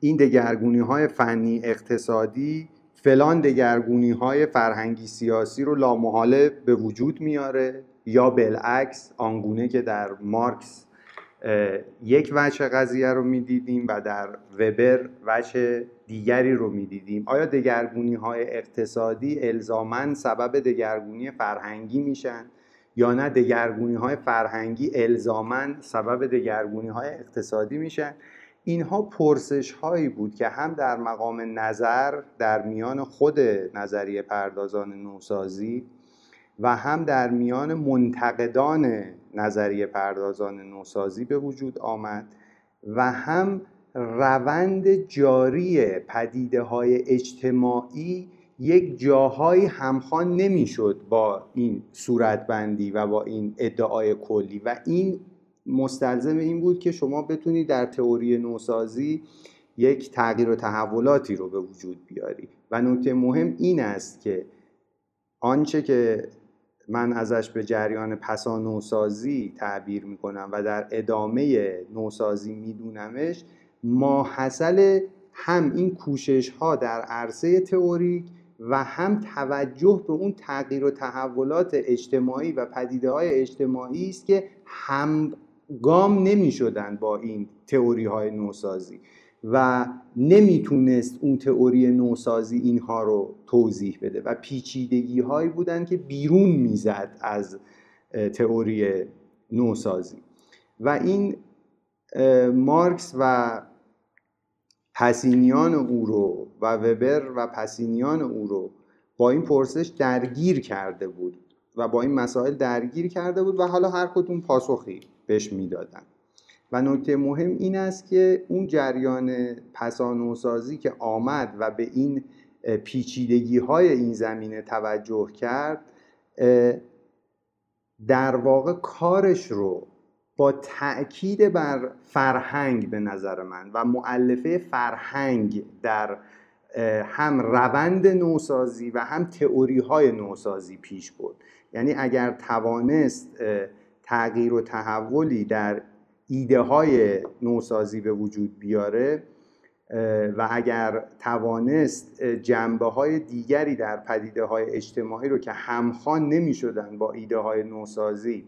این دگرگونی های فنی اقتصادی فلان دگرگونی های فرهنگی سیاسی رو لامحاله به وجود میاره یا بالعکس آنگونه که در مارکس یک وجه قضیه رو می‌دیدیم و در وبر وجه دیگری رو می‌دیدیم. آیا دگرگونی های اقتصادی الزامن سبب دگرگونی فرهنگی میشن؟ یا نه دگرگونی های فرهنگی الزامن سبب دگرگونی های اقتصادی میشن اینها پرسش هایی بود که هم در مقام نظر در میان خود نظریه پردازان نوسازی و هم در میان منتقدان نظریه پردازان نوسازی به وجود آمد و هم روند جاری پدیده های اجتماعی یک جاهایی همخوان نمی‌شد با این صورتبندی و با این ادعای کلی. و این مستلزم این بود که شما بتونید در تئوری نوسازی یک تغییر و تحولاتی رو به وجود بیاری. و نکته مهم این است که آنچه که من ازش به جریان پسا نوسازی تعبیر می‌کنم و در ادامه نوسازی میدونمش ماحصل هم این کوشش ها در عرصه تئوریک و هم توجه به اون تغییر و تحولات اجتماعی و پدیده های اجتماعی است که همگام نمی شدن با این تئوری های نوسازی و نمی‌تونست اون تئوری نوسازی اینها رو توضیح بده و پیچیدگی هایی بودن که بیرون می‌زد از تئوری نوسازی. و این مارکس و پسینیان او رو و وبر و پسینیان او رو با این پرسش درگیر کرده بود و با این مسائل درگیر کرده بود و حالا هر کدوم پاسخی بهش می‌دادن. و نکته مهم این است که اون جریان پسانوسازی که آمد و به این پیچیدگی های این زمینه توجه کرد در واقع کارش رو با تأکید بر فرهنگ به نظر من و معلفه فرهنگ در هم روند نوسازی و هم تئوری های نوسازی پیش برد. یعنی اگر توانست تغییر و تحولی در ایده های نوسازی به وجود بیاره و اگر توانست جنبه های دیگری در پدیده های اجتماعی رو که همخوان نمی شدن با ایده های نوسازی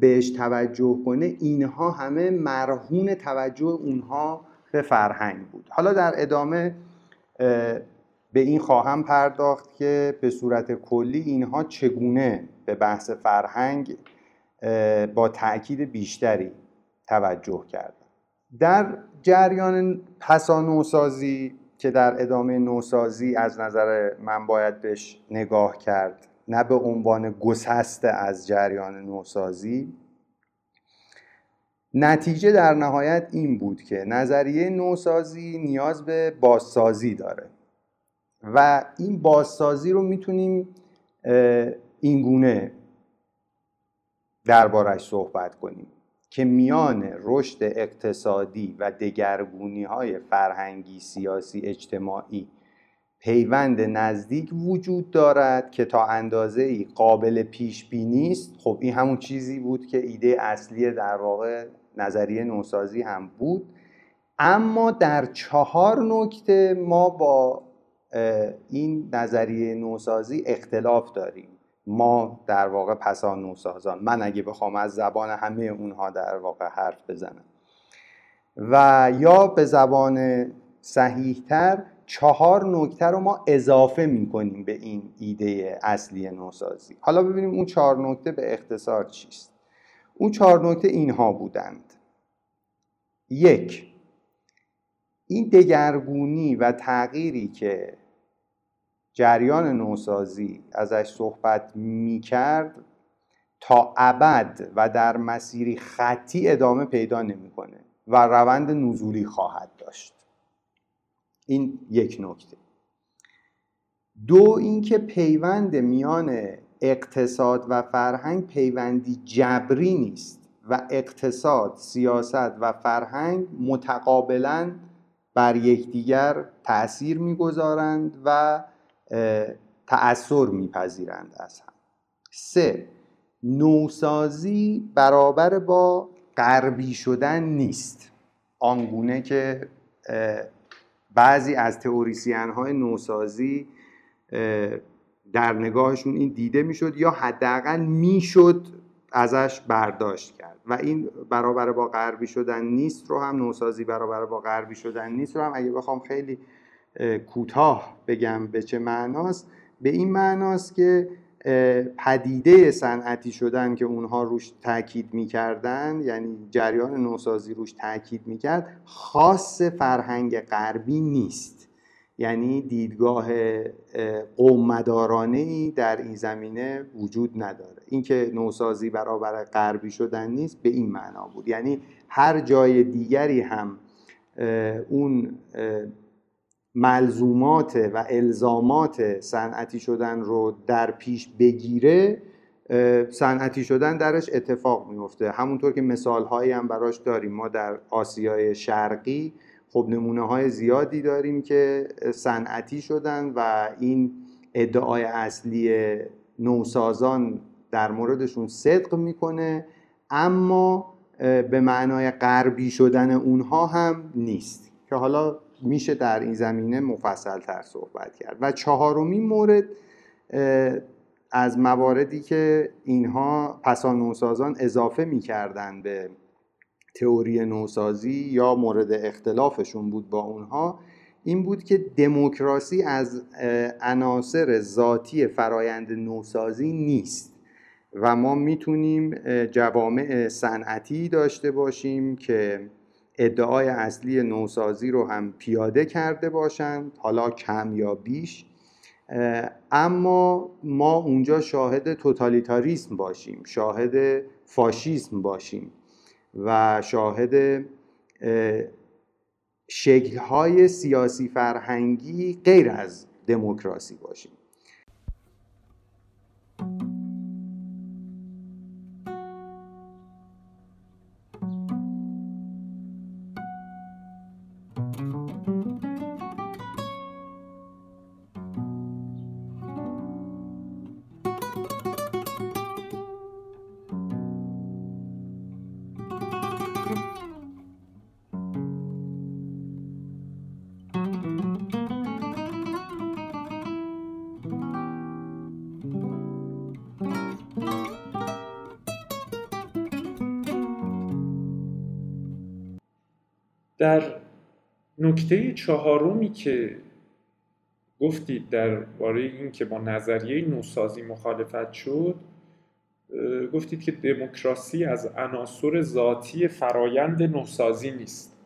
بهش توجه کنه اینها همه مرهون توجه اونها به فرهنگ بود. حالا در ادامه به این خواهم پرداخت که به صورت کلی اینها چگونه به بحث فرهنگ با تاکید بیشتری توجه کردن. در جریان پسا نوسازی که در ادامه نوسازی از نظر من باید بهش نگاه کرد نه به عنوان گسسته از جریان نوسازی. نتیجه در نهایت این بود که نظریه نوسازی نیاز به بازسازی داره و این بازسازی رو می‌تونیم اینگونه دربارش صحبت کنیم که میان رشد اقتصادی و دگرگونی های فرهنگی سیاسی اجتماعی پیوند نزدیک وجود دارد که تا اندازه ای قابل پیش بینی است خب این همون چیزی بود که ایده اصلی در واقع نظریه نوسازی هم بود. اما در چهار نکته ما با این نظریه نوسازی اختلاف داریم. ما در واقع پسا نوسازان. من اگه بخوام از زبان همه اونها در واقع حرف بزنم. و یا به زبان صحیحتر چهار نکته رو ما اضافه می‌کنیم به این ایده اصلی نوسازی. حالا ببینیم اون چهار نکته به اختصار چیست. اون چهار نکته اینها بودند. یک این دگرگونی و تغییری که جریان نوسازی ازش صحبت می‌کرد تا ابد و در مسیری خطی ادامه پیدا نمی‌کنه و روند نزولی خواهد داشت. این یک نکته. دو اینکه پیوند میان اقتصاد و فرهنگ پیوندی جبری نیست و اقتصاد، سیاست و فرهنگ متقابلا بر یکدیگر تأثیر می‌گذارند و تأثیر میپذیرند از هم. سه نوسازی برابر با غربی شدن نیست. آنگونه که بعضی از تئوریسین های نوسازی در نگاهشون این دیده می‌شد یا حداقل می‌شد ازش برداشت کرد. و این برابر با غربی شدن نیست رو هم نوسازی برابر با غربی شدن نیست رو هم. اگه بخوام خیلی کوتاه بگم به چه معناست به این معناست که پدیده صنعتی شدن که اونها روش تاکید می‌کردن یعنی جریان نوسازی روش تاکید می‌کرد خاص فرهنگ غربی نیست. یعنی دیدگاه قومدارانه ای در این زمینه وجود نداره. اینکه نوسازی برابر غربی شدن نیست به این معنا بود. یعنی هر جای دیگری هم اون ملزومات و الزامات صنعتی شدن رو در پیش بگیره صنعتی شدن درش اتفاق میفته همونطور که مثال هایی هم براش داریم. ما در آسیای شرقی خب نمونه های زیادی داریم که صنعتی شدن و این ادعای اصلی نوسازان در موردشون صدق می‌کنه اما به معنای غربی شدن اونها هم نیست. که حالا میشه در این زمینه مفصل تر صحبت کرد. و چهارمین مورد از مواردی که اینها پسا نوسازان اضافه می‌کردن به تئوری نوسازی یا مورد اختلافشون بود با اونها این بود که دموکراسی از عناصر ذاتی فرایند نوسازی نیست. و ما می‌تونیم جوامع صنعتی داشته باشیم که ادعای اصلی نوسازی رو هم پیاده کرده باشند حالا کم یا بیش. اما ما اونجا شاهد توتالیتاریسم باشیم شاهد فاشیسم باشیم و شاهد شکلهای سیاسی فرهنگی غیر از دموکراسی باشیم. در نکته چهارمی که گفتید درباره این که با نظریه نوسازی مخالفت شد گفتید که دموکراسی از عناصر ذاتی فرایند نوسازی نیست.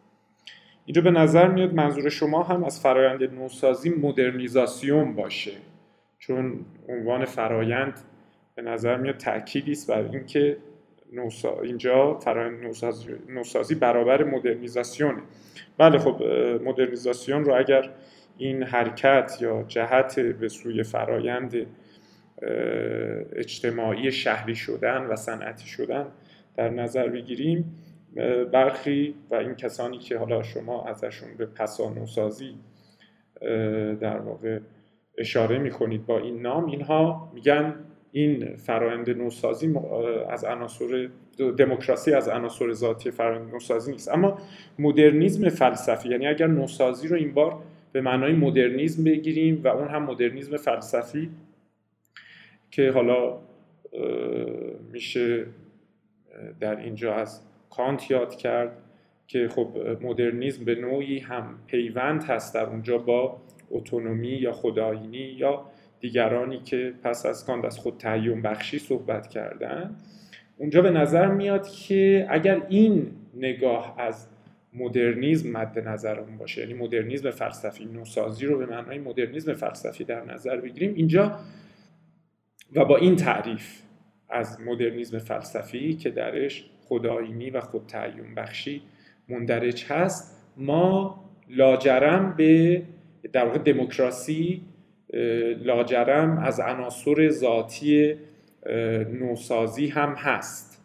اینجا به نظر میاد منظور شما هم از فرایند نوسازی مدرنیزاسیون باشه چون عنوان فرایند به نظر میاد تأکیدی است بر اینکه نوسا... اینجا فرایند نوسازی... نوسازی برابر مدرنیزاسیونه. بله خب مدرنیزاسیون رو اگر این حرکت یا جهت به سوی فرایند اجتماعی شهری شدن و صنعتی شدن در نظر بگیریم برخی و این کسانی که حالا شما ازشون به پسانوسازی در واقع اشاره می‌کنید با این نام اینها میگن این فرایند نوسازی از عناصر دموکراسی از عناصر ذاتی فرایند نوسازی نیست. اما مدرنیزم فلسفی یعنی اگر نوسازی رو این بار به معنای مدرنیزم بگیریم و اون هم مدرنیزم فلسفی که حالا میشه در اینجا از کانت یاد کرد که خب مدرنیزم به نوعی هم پیوند هست در اونجا با اتونومی یا خداینی یا دیگرانی که پس از کانت از خود تعیین بخشی صحبت کردن اونجا به نظر میاد که اگر این نگاه از مدرنیزم مد نظرمون باشه یعنی مدرنیزم فلسفی نوسازی رو به معنای مدرنیزم فلسفی در نظر بگیریم اینجا و با این تعریف از مدرنیزم فلسفی که درش خدایینی و خود تعیین بخشی مندرج هست ما لاجرم به در واقع دموکراسی لاجرم از عناصر ذاتی نوسازی هم هست.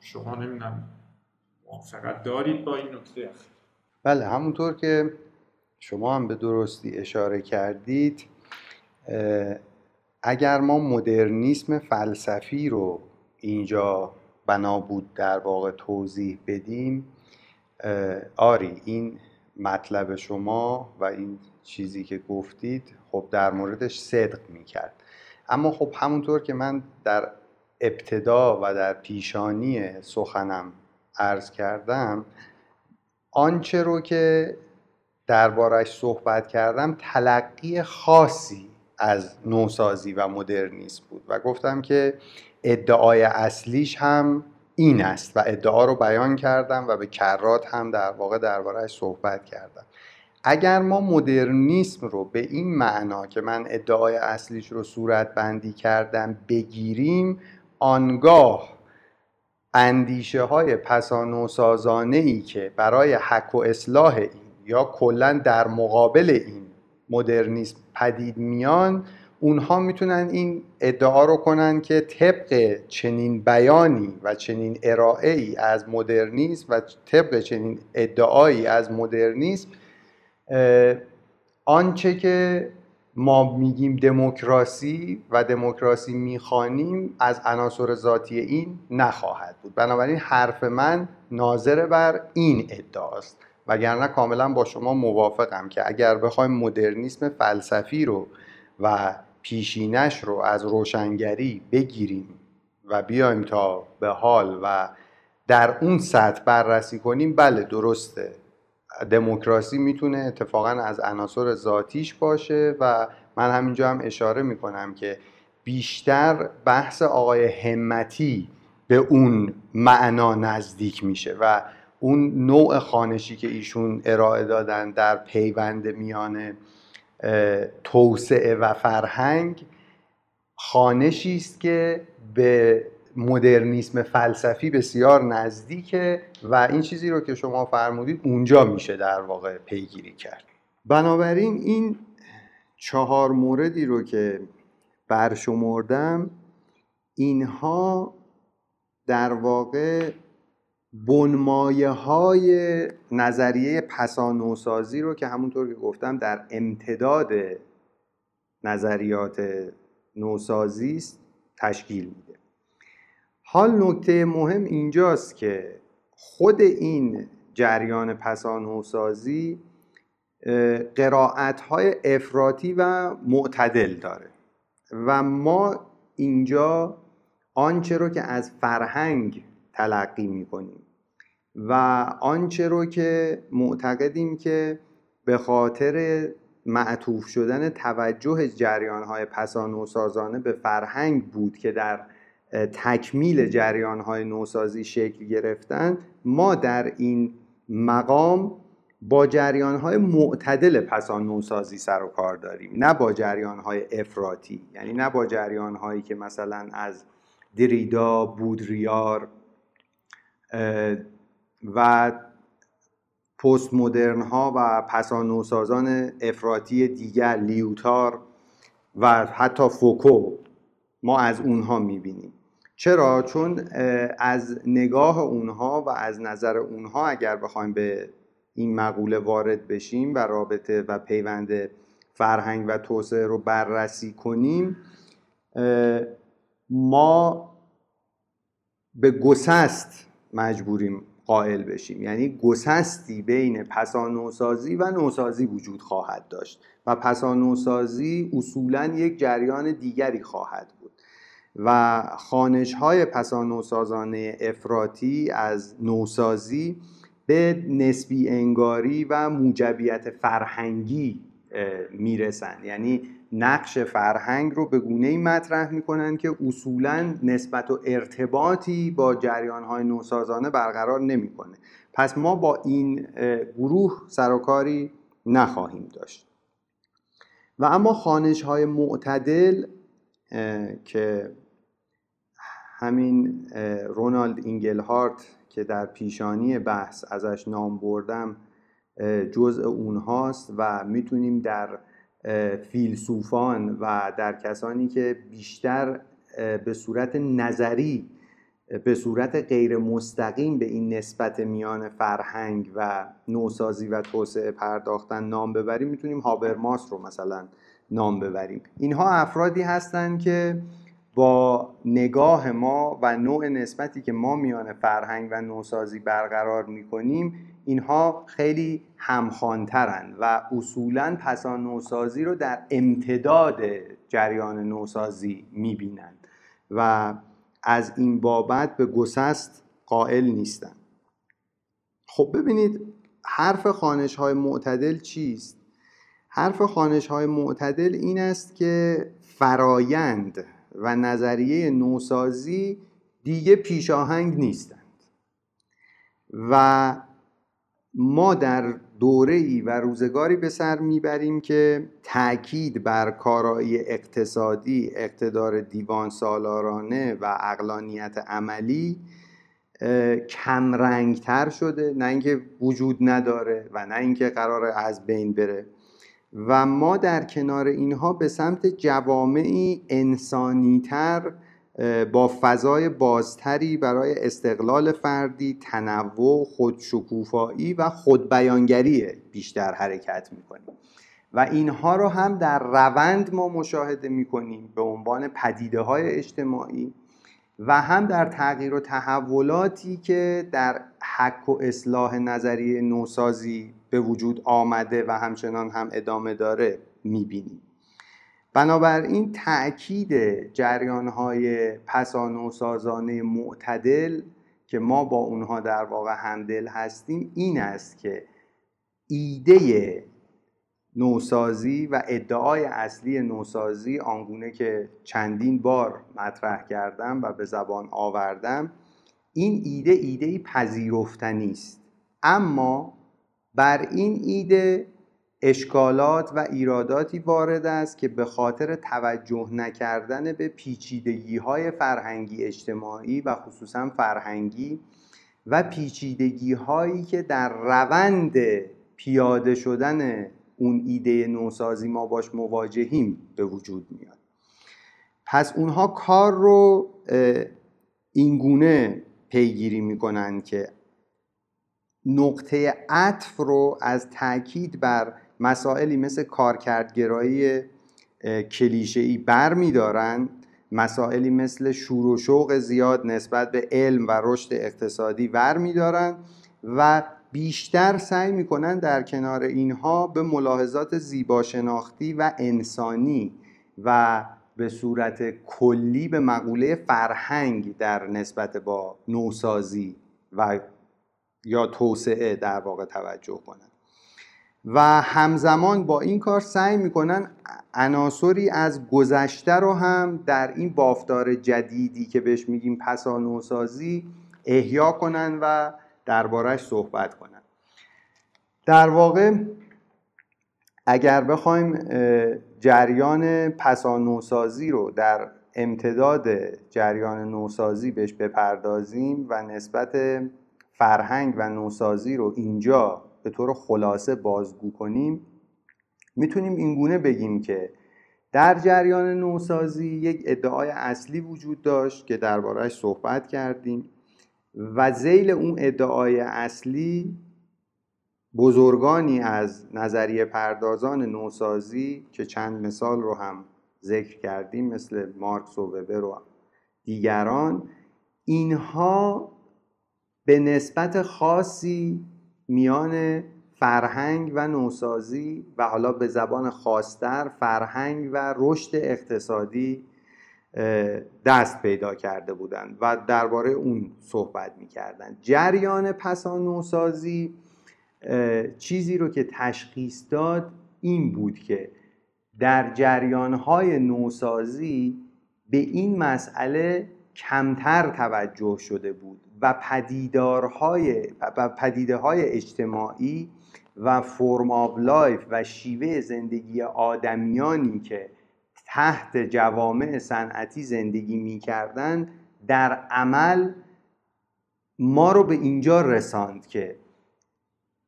شما نمی‌دونم موافقت دارید با این نکته؟ بله همونطور که شما هم به درستی اشاره کردید اگر ما مدرنیسم فلسفی رو اینجا بنا بود در واقع توضیح بدیم آری این مطلب شما و این چیزی که گفتید خب در موردش صدق می‌کرد. اما خب همونطور که من در ابتدا و در پیشانی سخنم عرض کردم آنچه رو که دربارش صحبت کردم تلقی خاصی از نوسازی و مدرنیسم بود و گفتم که ادعای اصلیش هم این است و ادعا رو بیان کردم و به کرات هم در واقع دربارهش صحبت کردم. اگر ما مدرنیسم رو به این معنا که من ادعای اصلیش رو صورت بندی کردم بگیریم آنگاه اندیشه های پسانوسازانه ای که برای حک و اصلاح این یا کلا در مقابل این مدرنیسم پدید میان اونها می‌تونن این ادعا رو کنن که طبق چنین بیانی و چنین ارائه ای از مدرنیسم و طبق چنین ادعایی از مدرنیسم آنچه که ما میگیم دموکراسی و دموکراسی می‌خوانیم از عناصر ذاتی این نخواهد بود. بنابراین حرف من ناظر بر این ادعاست. وگرنه کاملا با شما موافقم که اگر بخوایم مدرنیسم فلسفی رو و پیشینش رو از روشنگری بگیریم و بیایم تا به حال و در اون سطح بررسی کنیم بله درسته. دموکراسی می‌تونه اتفاقا از عناصر ذاتیش باشه و من همینجا هم اشاره می‌کنم که بیشتر بحث آقای همتی به اون معنا نزدیک میشه و اون نوع خانشی که ایشون ارائه دادن در پیوند میان توسعه و فرهنگ خانشی است که به مدرنیسم فلسفی بسیار نزدیکه و این چیزی رو که شما فرمودید اونجا میشه در واقع پیگیری کرد. بنابراین این چهار موردی رو که برشمردم اینها در واقع بنمایه های نظریه پسانوسازی رو که همونطور که گفتم در امتداد نظریات نوسازی است تشکیل میده. حال نکته مهم اینجاست که خود این جریان پسانوسازی قرائت های افراطی و معتدل داره و ما اینجا آنچه رو که از فرهنگ تلقی می‌کنیم و آنچه رو که معتقدیم که به خاطر معطوف شدن توجه جریان های پسانوسازانه به فرهنگ بود که در تکمیل جریان های نوسازی شکل گرفتن ما در این مقام با جریان های معتدل پسان نوسازی سر و کار داریم. نه با جریان های افراطی یعنی نه با جریان هایی که مثلا از دریدا بودریار و پست مدرن ها و پسانوسازان افراطی دیگر لیوتار و حتی فوکو ما از اونها می‌بینیم. چرا؟ چون از نگاه اونها و از نظر اونها اگر بخوایم به این مقوله وارد بشیم و رابطه و پیوند فرهنگ و توسعه رو بررسی کنیم ما به گسست مجبوریم قائل بشیم یعنی گسستی بین پسا نوسازی و نوسازی وجود خواهد داشت و پسا نوسازی اصولا یک جریان دیگری خواهد و خانش های پسا نوسازانه افراطی از نوسازی به نسبی انگاری و موجبیت فرهنگی می‌رسن. یعنی نقش فرهنگ رو به گونه ای مطرح می‌کنن که اصولا نسبت و ارتباطی با جریان های نوسازانه برقرار نمی‌کنه. پس ما با این گروه سرکاری نخواهیم داشت. و اما خانش های معتدل که همین رونالد اینگلهارت که در پیشانی بحث ازش نام بردم جزء اونهاست و می‌تونیم در فیلسوفان و در کسانی که بیشتر به صورت نظری به صورت غیر مستقیم به این نسبت میان فرهنگ و نوسازی و توسعه پرداختن نام ببریم می‌تونیم هابرماس رو مثلا نام ببریم. اینها افرادی هستند که با نگاه ما و نوع نسبتی که ما میان فرهنگ و نوسازی برقرار می‌کنیم اینها خیلی همخوانترن و اصولا پسا نوسازی رو در امتداد جریان نوسازی می‌بینند و از این بابت به گسست قائل نیستن خب ببینید حرف خانش های معتدل چیست؟ حرف خانش های معتدل این است که فرایند و نظریه نوسازی دیگه پیشاهنگ نیستند. و ما در دوره ای و روزگاری به سر می‌بریم که تاکید بر کارایی اقتصادی اقتدار دیوان سالارانه و اقلانیت عملی کمرنگتر شده. نه اینکه وجود نداره و نه اینکه قرار از بین بره. و ما در کنار اینها به سمت جوامعی انسانیتر با فضای بازتری برای استقلال فردی تنوع خودشکوفایی و خودبیانگری بیشتر حرکت می‌کنیم. و اینها رو هم در روند ما مشاهده می‌کنیم به عنوان پدیده های اجتماعی و هم در تغییر و تحولاتی که در حک و اصلاح نظریه نوسازی به وجود آمده و همچنان هم ادامه داره می‌بینیم. بنابراین تأکید جریانهای پسانوسازانه معتدل که ما با اونها در واقع همدل هستیم این است که ایده نوسازی و ادعای اصلی نوسازی آنگونه که چندین بار مطرح کردم و به زبان آوردم این ایده ایده پذیرفتنی است اما بر این ایده اشکالات و ایراداتی وارد است که به خاطر توجه نکردن به پیچیدگی های فرهنگی اجتماعی و خصوصا فرهنگی و پیچیدگی هایی که در روند پیاده شدن اون ایده نوسازی ما باش مواجهیم به وجود میاد. پس اونها کار رو اینگونه پیگیری می‌کنن که نقطه عطف رو از تاکید بر مسائلی مثل کارکردگرایی کلیشه ای بر میدارن مسائلی مثل شور و شوق زیاد نسبت به علم و رشد اقتصادی ور میدارن و بیشتر سعی می‌کنن در کنار اینها به ملاحظات زیباشناختی و انسانی و به صورت کلی به مقوله فرهنگ در نسبت با نوسازی و یا توسعه در واقع توجه کنن. و همزمان با این کار سعی می‌کنن عناصری از گذشته رو هم در این بافتار جدیدی که بهش میگیم پسا نوسازی احیا کنن و دربارش صحبت کنن. در واقع اگر بخوایم جریان پسا نوسازی رو در امتداد جریان نوسازی بهش بپردازیم و نسبت فرهنگ و نوسازی رو اینجا به طور خلاصه بازگو کنیم می‌تونیم اینگونه بگیم که در جریان نوسازی یک ادعای اصلی وجود داشت که دربارهش صحبت کردیم و زیل اون ادعای اصلی بزرگانی از نظریه پردازان نوسازی که چند مثال رو هم ذکر کردیم مثل مارکس و وبر و دیگران اینها به نسبت خاصی میان فرهنگ و نوسازی و حالا به زبان خاصتر فرهنگ و رشد اقتصادی دست پیدا کرده بودند و درباره اون صحبت می‌کردن جریان پسا نوسازی چیزی رو که تشخیص داد این بود که در جریانهای نوسازی به این مسئله کمتر توجه شده بود و پدیدارهای و پدیده های اجتماعی و form of life و شیوه زندگی آدمیانی که تحت جوامع صنعتی زندگی می‌کردند در عمل ما رو به اینجا رساند که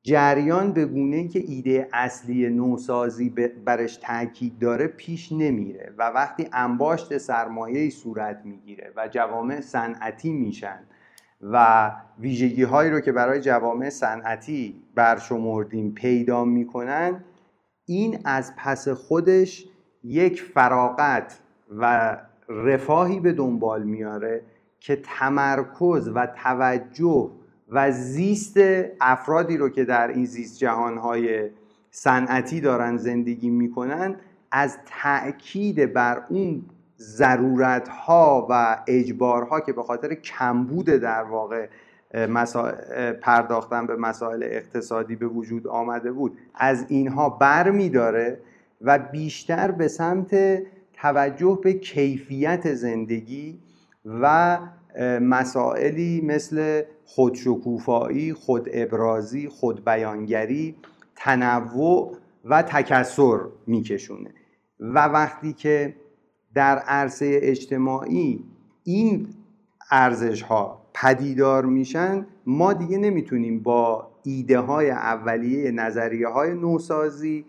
جریان به گونه که ایده اصلی نوسازی برش تاکید داره پیش نمیره و وقتی انباشت سرمایه صورت می‌گیره و جوامع صنعتی میشن و ویژگی هایی رو که برای جوامع صنعتی برشمردیم پیدا می‌کنن این از پس خودش یک فراغت و رفاهی به دنبال میاره که تمرکز و توجه و زیست افرادی رو که در این زیست جهانهای صنعتی دارن زندگی می‌کنن از تأکید بر اون ضرورت ها و اجبارها که به خاطر کمبود در واقع پرداختن به مسائل اقتصادی به وجود آمده بود از اینها بر می داره و بیشتر به سمت توجه به کیفیت زندگی و مسائلی مثل خودشکوفایی، خود ابرازی، خود بیانگری، تنوع و تکسر میکشونه. و وقتی که در عرصه اجتماعی این ارزش ها پدیدار میشن ما دیگه نمی‌تونیم با ایده های اولیه نظریه های نوسازی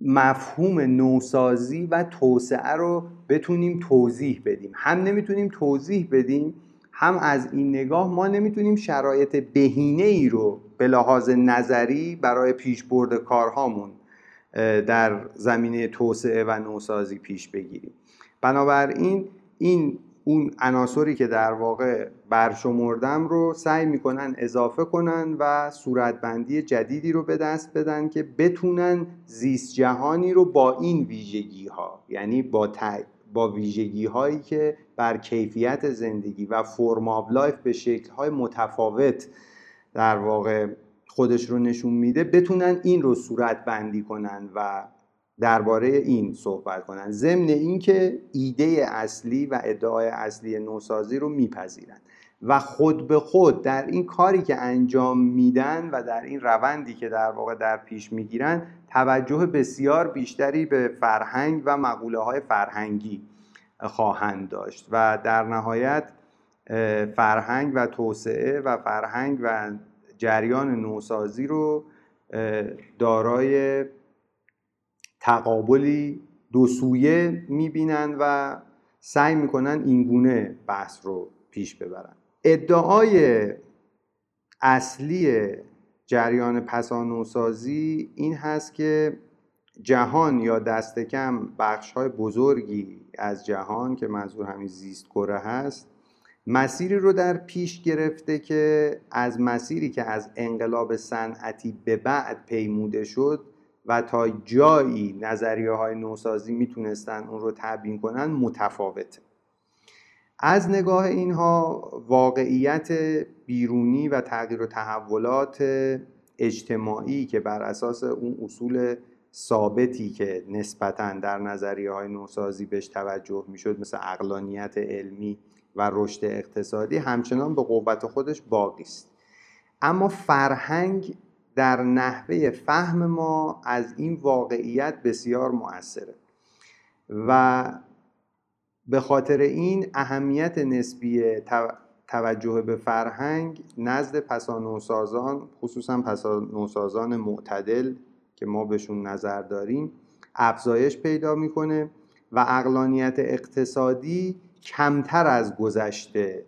مفهوم نوسازی و توسعه رو بتونیم توضیح بدیم. هم نمی‌تونیم توضیح بدیم هم از این نگاه ما نمی‌تونیم شرایط بهینه ای رو به لحاظ نظری برای پیشبرد کارهامون در زمینه توسعه و نوسازی پیش بگیریم. بنابراین این اون عناصری که در واقع برشمردم رو سعی می‌کنن اضافه کنن و صورتبندی جدیدی رو به دست بدن که بتونن زیست جهانی رو با این ویژگی ها یعنی با ویژگی هایی که بر کیفیت زندگی و form of life به شکل های متفاوت در واقع خودش رو نشون میده بتونن این رو صورت بندی کنن و درباره این صحبت کنن. ضمن اینکه ایده اصلی و ادعای اصلی نوسازی رو میپذیرن. و خود به خود در این کاری که انجام میدن و در این روندی که در واقع در پیش می‌گیرن توجه بسیار بیشتری به فرهنگ و مقوله های فرهنگی خواهند داشت و در نهایت فرهنگ و توسعه و فرهنگ و جریان نوسازی رو دارای تقابلی دو سویه می‌بینن و سعی می‌کنن اینگونه بحث رو پیش ببرن. ادعای اصلی جریان پسانوسازی این هست که جهان یا دست کم بخش های بزرگی از جهان که منظور همین زیست کره هست مسیری رو در پیش گرفته که از مسیری که از انقلاب صنعتی به بعد پیموده شد و تا جایی نظریه های نوسازی می‌تونستن اون رو تبیین کنن متفاوته. از نگاه اینها واقعیت بیرونی و تغییر و تحولات اجتماعی که بر اساس اون اصول ثابتی که نسبتا در نظریه های نوسازی بهش توجه می‌شد مثل اقلانیت علمی و رشد اقتصادی همچنان به قوت خودش باقی است. اما فرهنگ در نحوه فهم ما از این واقعیت بسیار مؤثره و به خاطر این اهمیت نسبی توجه به فرهنگ نزد پسانوسازان خصوصا پسانوسازان معتدل که ما بهشون نظر داریم افزایش پیدا می‌کنه و اقلانیت اقتصادی کمتر از گذشته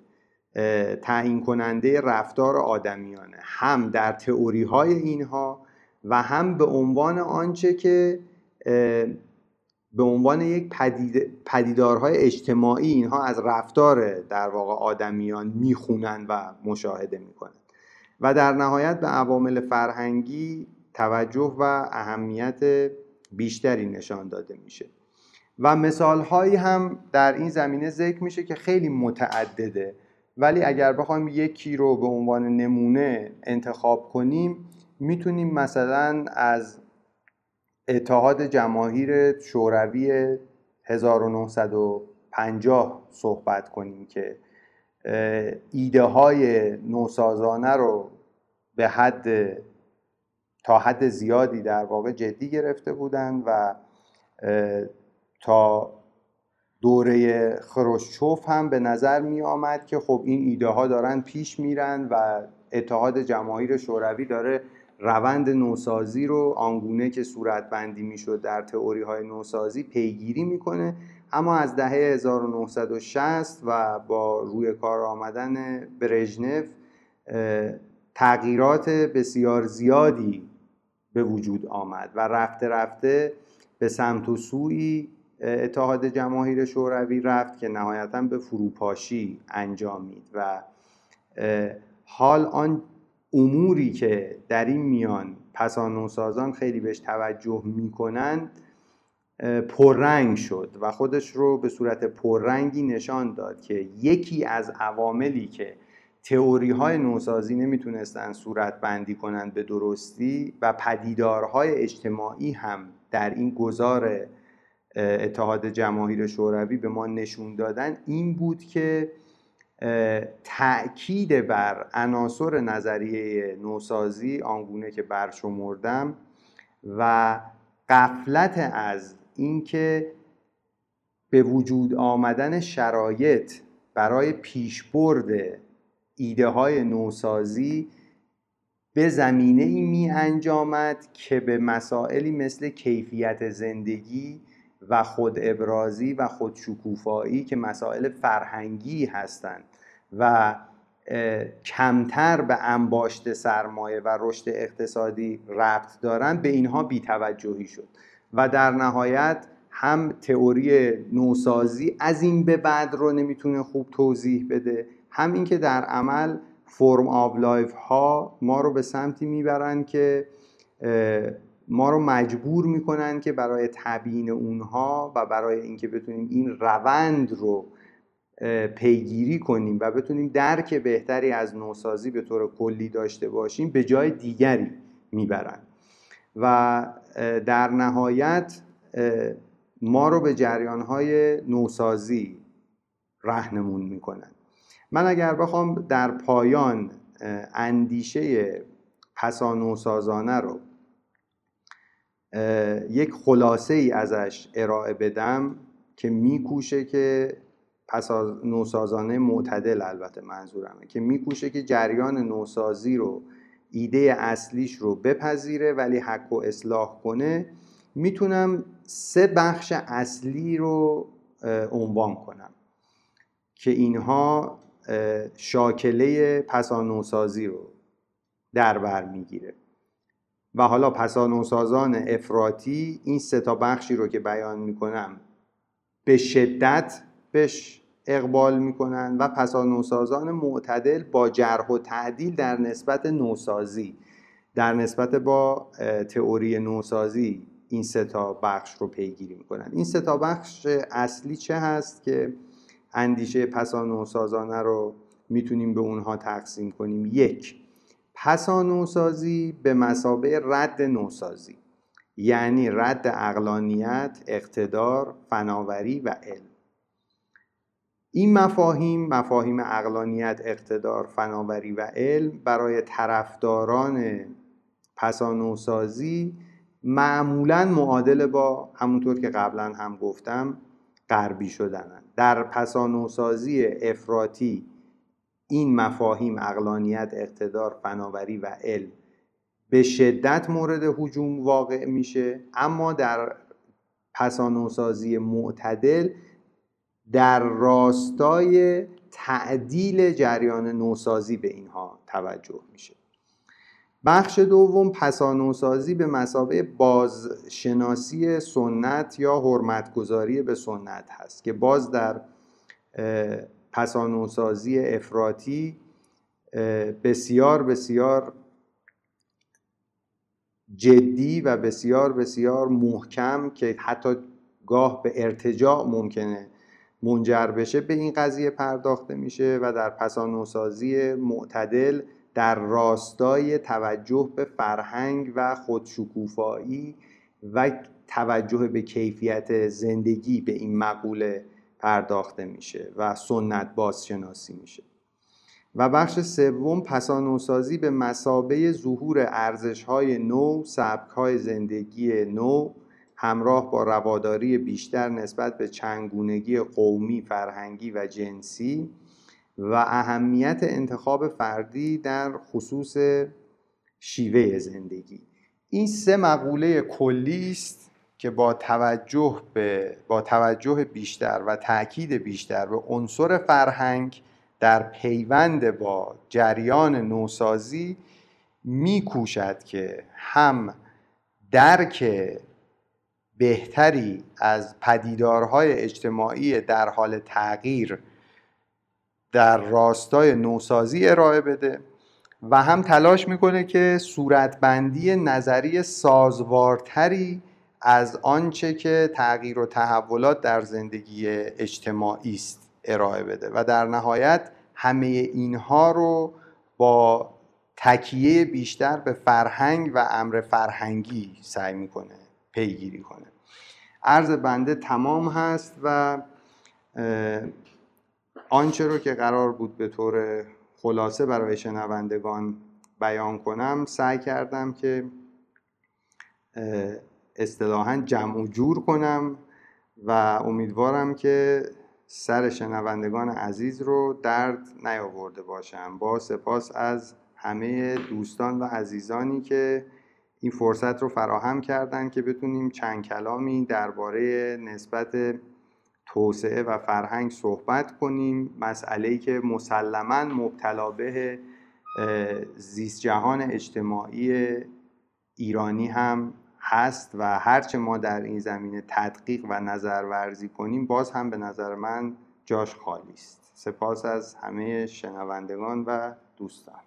تعیین کننده رفتار آدمیانه. هم در تئوری های اینها و هم به عنوان آنچه که به عنوان یک پدید، پدیدارهای اجتماعی اینها از رفتار در واقع آدمیان می‌خونن و مشاهده می‌کنن. و در نهایت به عوامل فرهنگی توجه و اهمیت بیشتری نشان داده میشه. و مثال هایی هم در این زمینه ذکر میشه که خیلی متعدده. ولی اگر بخوایم یکی رو به عنوان نمونه انتخاب کنیم می‌تونیم مثلا از اتحاد جماهیر شوروی 1950 صحبت کنیم که ایده های نوسازانه رو به حد تا حد زیادی در واقع جدی گرفته بودند و تا دوره خروشچوف هم به نظر می آمد که خب این ایده ها دارن پیش میرن و اتحاد جماهیر شوروی داره روند نوسازی رو آنگونه که صورت بندی می‌شد در تئوری های نوسازی پیگیری می‌کنه اما از دهه 1960 و با روی کار آمدن برژنف تغییرات بسیار زیادی به وجود آمد و رفته رفته به سمت و سوی اتحاد جماهیر شوروی رفت که نهایتا به فروپاشی انجامید و حال آن اموری که در این میان پسانوسازان خیلی بهش توجه می‌کنند پررنگ شد و خودش رو به صورت پررنگی نشان داد که یکی از عواملی که تئوری های نوسازی نمی‌تونستن صورت بندی کنند به درستی و پدیدارهای اجتماعی هم در این گذار اتحاد جماهیر شوروی به ما نشون دادن این بود که تأکید بر عناصر نظریه نوسازی آنگونه که برشمردم و قفلت از اینکه به وجود آمدن شرایط برای پیشبرد ایده های نوسازی به زمینه ای می انجامد که به مسائلی مثل کیفیت زندگی و خود ابرازی و خود شکوفایی که مسائل فرهنگی هستند و کمتر به انباشت سرمایه و رشد اقتصادی ربط دارن به اینها بیتوجهی شد. و در نهایت هم تئوری نوسازی از این به بعد رو نمی‌تونه خوب توضیح بده هم اینکه در عمل form of life ها ما رو به سمتی می‌برن که ما رو مجبور می‌کنن که برای تبیین اونها و برای اینکه بتونیم این روند رو پیگیری کنیم و بتونیم درک بهتری از نوسازی به طور کلی داشته باشیم به جای دیگری می‌برن. و در نهایت ما رو به جریانهای نوسازی رهنمون می‌کنن. من اگر بخوام در پایان اندیشه پسانوسازانه رو یک خلاصه ای ازش ارائه بدم که میکوشه که پس نوسازانه معتدل البته منظورمه که میکوشه که جریان نوسازی رو ایده اصلیش رو بپذیره ولی حق و اصلاح کنه. می‌تونم سه بخش اصلی رو عنوان کنم که اینها شاکله پسانوسازی رو در بر می‌گیره. و حالا پسانوسازان افراطی این سه تا بخشی رو که بیان می‌کنم به شدت بهش اقبال می‌کنن و پسانوسازان معتدل با جرح و تعدیل در نسبت نوسازی در نسبت با تئوری نوسازی این سه تا بخش رو پیگیری می‌کنن. این سه تا بخش اصلی چه هست که اندیشه پسانوسازانه رو می‌تونیم به اونها تقسیم کنیم؟ یک پسانوسازی به مسابه رد نوسازی یعنی رد اقلانیت، اقتدار، فناوری و علم. این مفاهیم مفاهیم اقلانیت، اقتدار، فناوری و علم برای طرفداران پسانوسازی معمولا معادل با همونطور که قبلا هم گفتم غربی شدنن. در پسانوسازی افراطی این مفاهیم اقلانیت اقتدار فناوری و علم به شدت مورد حجوم واقع میشه. اما در پسانوسازی معتدل در راستای تعدیل جریان نوسازی به اینها توجه میشه. بخش دوم پسانوسازی به مسابقه بازشناسی سنت یا حرمتگذاری به سنت هست که باز در پسانوسازی افراطی بسیار بسیار جدی و بسیار بسیار محکم که حتی گاه به ارتجاع ممکنه منجر بشه به این قضیه پرداخته میشه و در پسانوسازی معتدل در راستای توجه به فرهنگ و خودشکوفایی و توجه به کیفیت زندگی به این مقوله پرداخته میشه و سنت بازشناسی میشه. و بخش سوم پسانوسازی به مسابه ظهور ارزش‌های نو، سبک‌های زندگی نو همراه با رواداری بیشتر نسبت به چنگونگی قومی، فرهنگی و جنسی و اهمیت انتخاب فردی در خصوص شیوه زندگی. این سه مقوله کلی است که با توجه به با توجه بیشتر و تاکید بیشتر به عنصر فرهنگ در پیوند با جریان نوسازی میکوشد که هم درک بهتری از پدیدارهای اجتماعی در حال تغییر در راستای نوسازی ارائه بده و هم تلاش می‌کنه که صورتبندی نظری سازوارتری از آنچه که تغییر و تحولات در زندگی اجتماعی است ارائه بده و در نهایت همه اینها رو با تکیه بیشتر به فرهنگ و امر فرهنگی سعی می‌کنه پیگیری کنه. عرض بنده تمام هست و آنچه رو که قرار بود به طور خلاصه برای شنوندگان بیان کنم سعی کردم که اصطلاحا جمع و جور کنم و امیدوارم که سر شنوندگان عزیز رو درد نیاورده باشم. با سپاس از همه دوستان و عزیزانی که این فرصت رو فراهم کردن که بتونیم چند کلامی درباره نسبت توسعه و فرهنگ صحبت کنیم. مسئله ای که مسلما مبتلا به زیست جهان اجتماعی ایرانی هم هست و هرچه ما در این زمینه تدقیق و نظر ورزی کنیم باز هم به نظر من جاش خالی است. سپاس از همه شنوندگان و دوستان.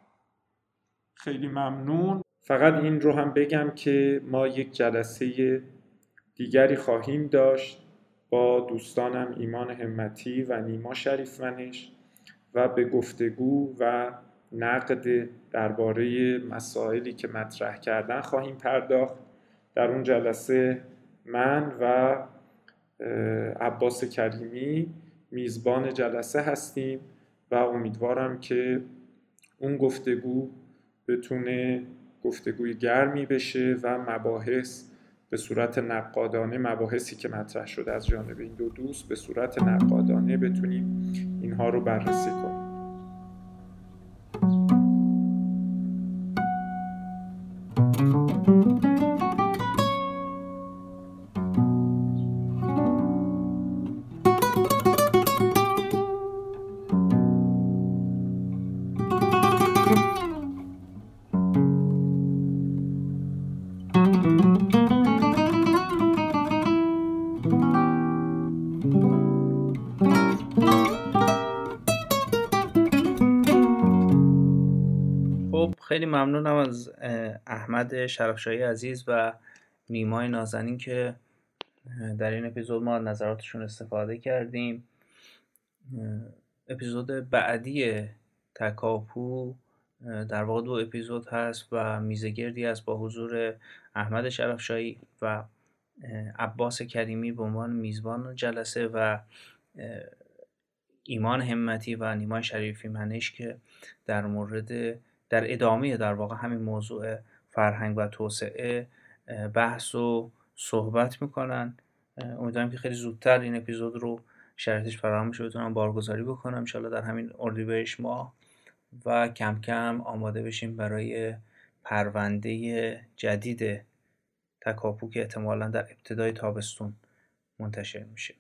خیلی ممنون. فقط این رو هم بگم که ما یک جلسه دیگری خواهیم داشت با دوستانم ایمان همتی و نیما شریفمنش و به گفتگو و نقد درباره مسائلی که مطرح کردن خواهیم پرداخت. در اون جلسه من و عباس کریمی میزبان جلسه هستیم و امیدوارم که اون گفتگو بتونه گفتگوی گرمی بشه و مباحث به صورت نقادانه مباحثی که مطرح شده از جانب این دو دوست به صورت نقادانه بتونیم اینها رو بررسی کنیم. ممنونم از احمد شرفشاهی عزیز و نیمای نازنین که در این اپیزود ما نظراتشون استفاده کردیم. اپیزود بعدی تکاپو در واقع دو اپیزود هست و میزگردی است با حضور احمد شرفشاهی و عباس کریمی به عنوان میزبان جلسه و ایمان همتی و نیمان شریفی منش که در مورد در ادامه در واقع همین موضوع فرهنگ و توسعه بحث و صحبت می‌کنن. امیدوارم که خیلی زودتر این اپیزود رو شرطش فراهم بشه بتونم بارگذاری بکنم. انشالله در همین اردیبهشت ماه و کم کم آماده بشیم برای پرونده جدید تکاپو که احتمالا در ابتدای تابستون منتشر میشه.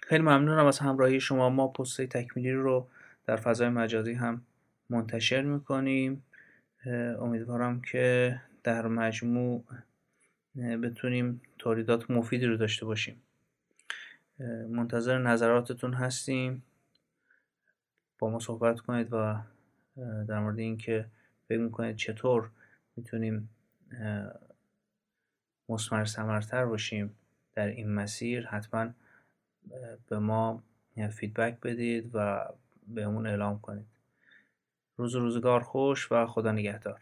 خیلی ممنونم از همراهی شما. ما پست تکمیلی رو در فضای مجازی هم منتشر می‌کنیم. امیدوارم که در مجموع بتونیم تولیدات مفیدی رو داشته باشیم. منتظر نظراتتون هستیم. با ما صحبت کنید و در مورد اینکه فکر می‌کنید چطور می‌تونیم مسمر سمرتر باشیم در این مسیر حتما به ما فیدبک بدید و بهمون اعلام کنید. روز روزگار خوش و خدا نگهدار.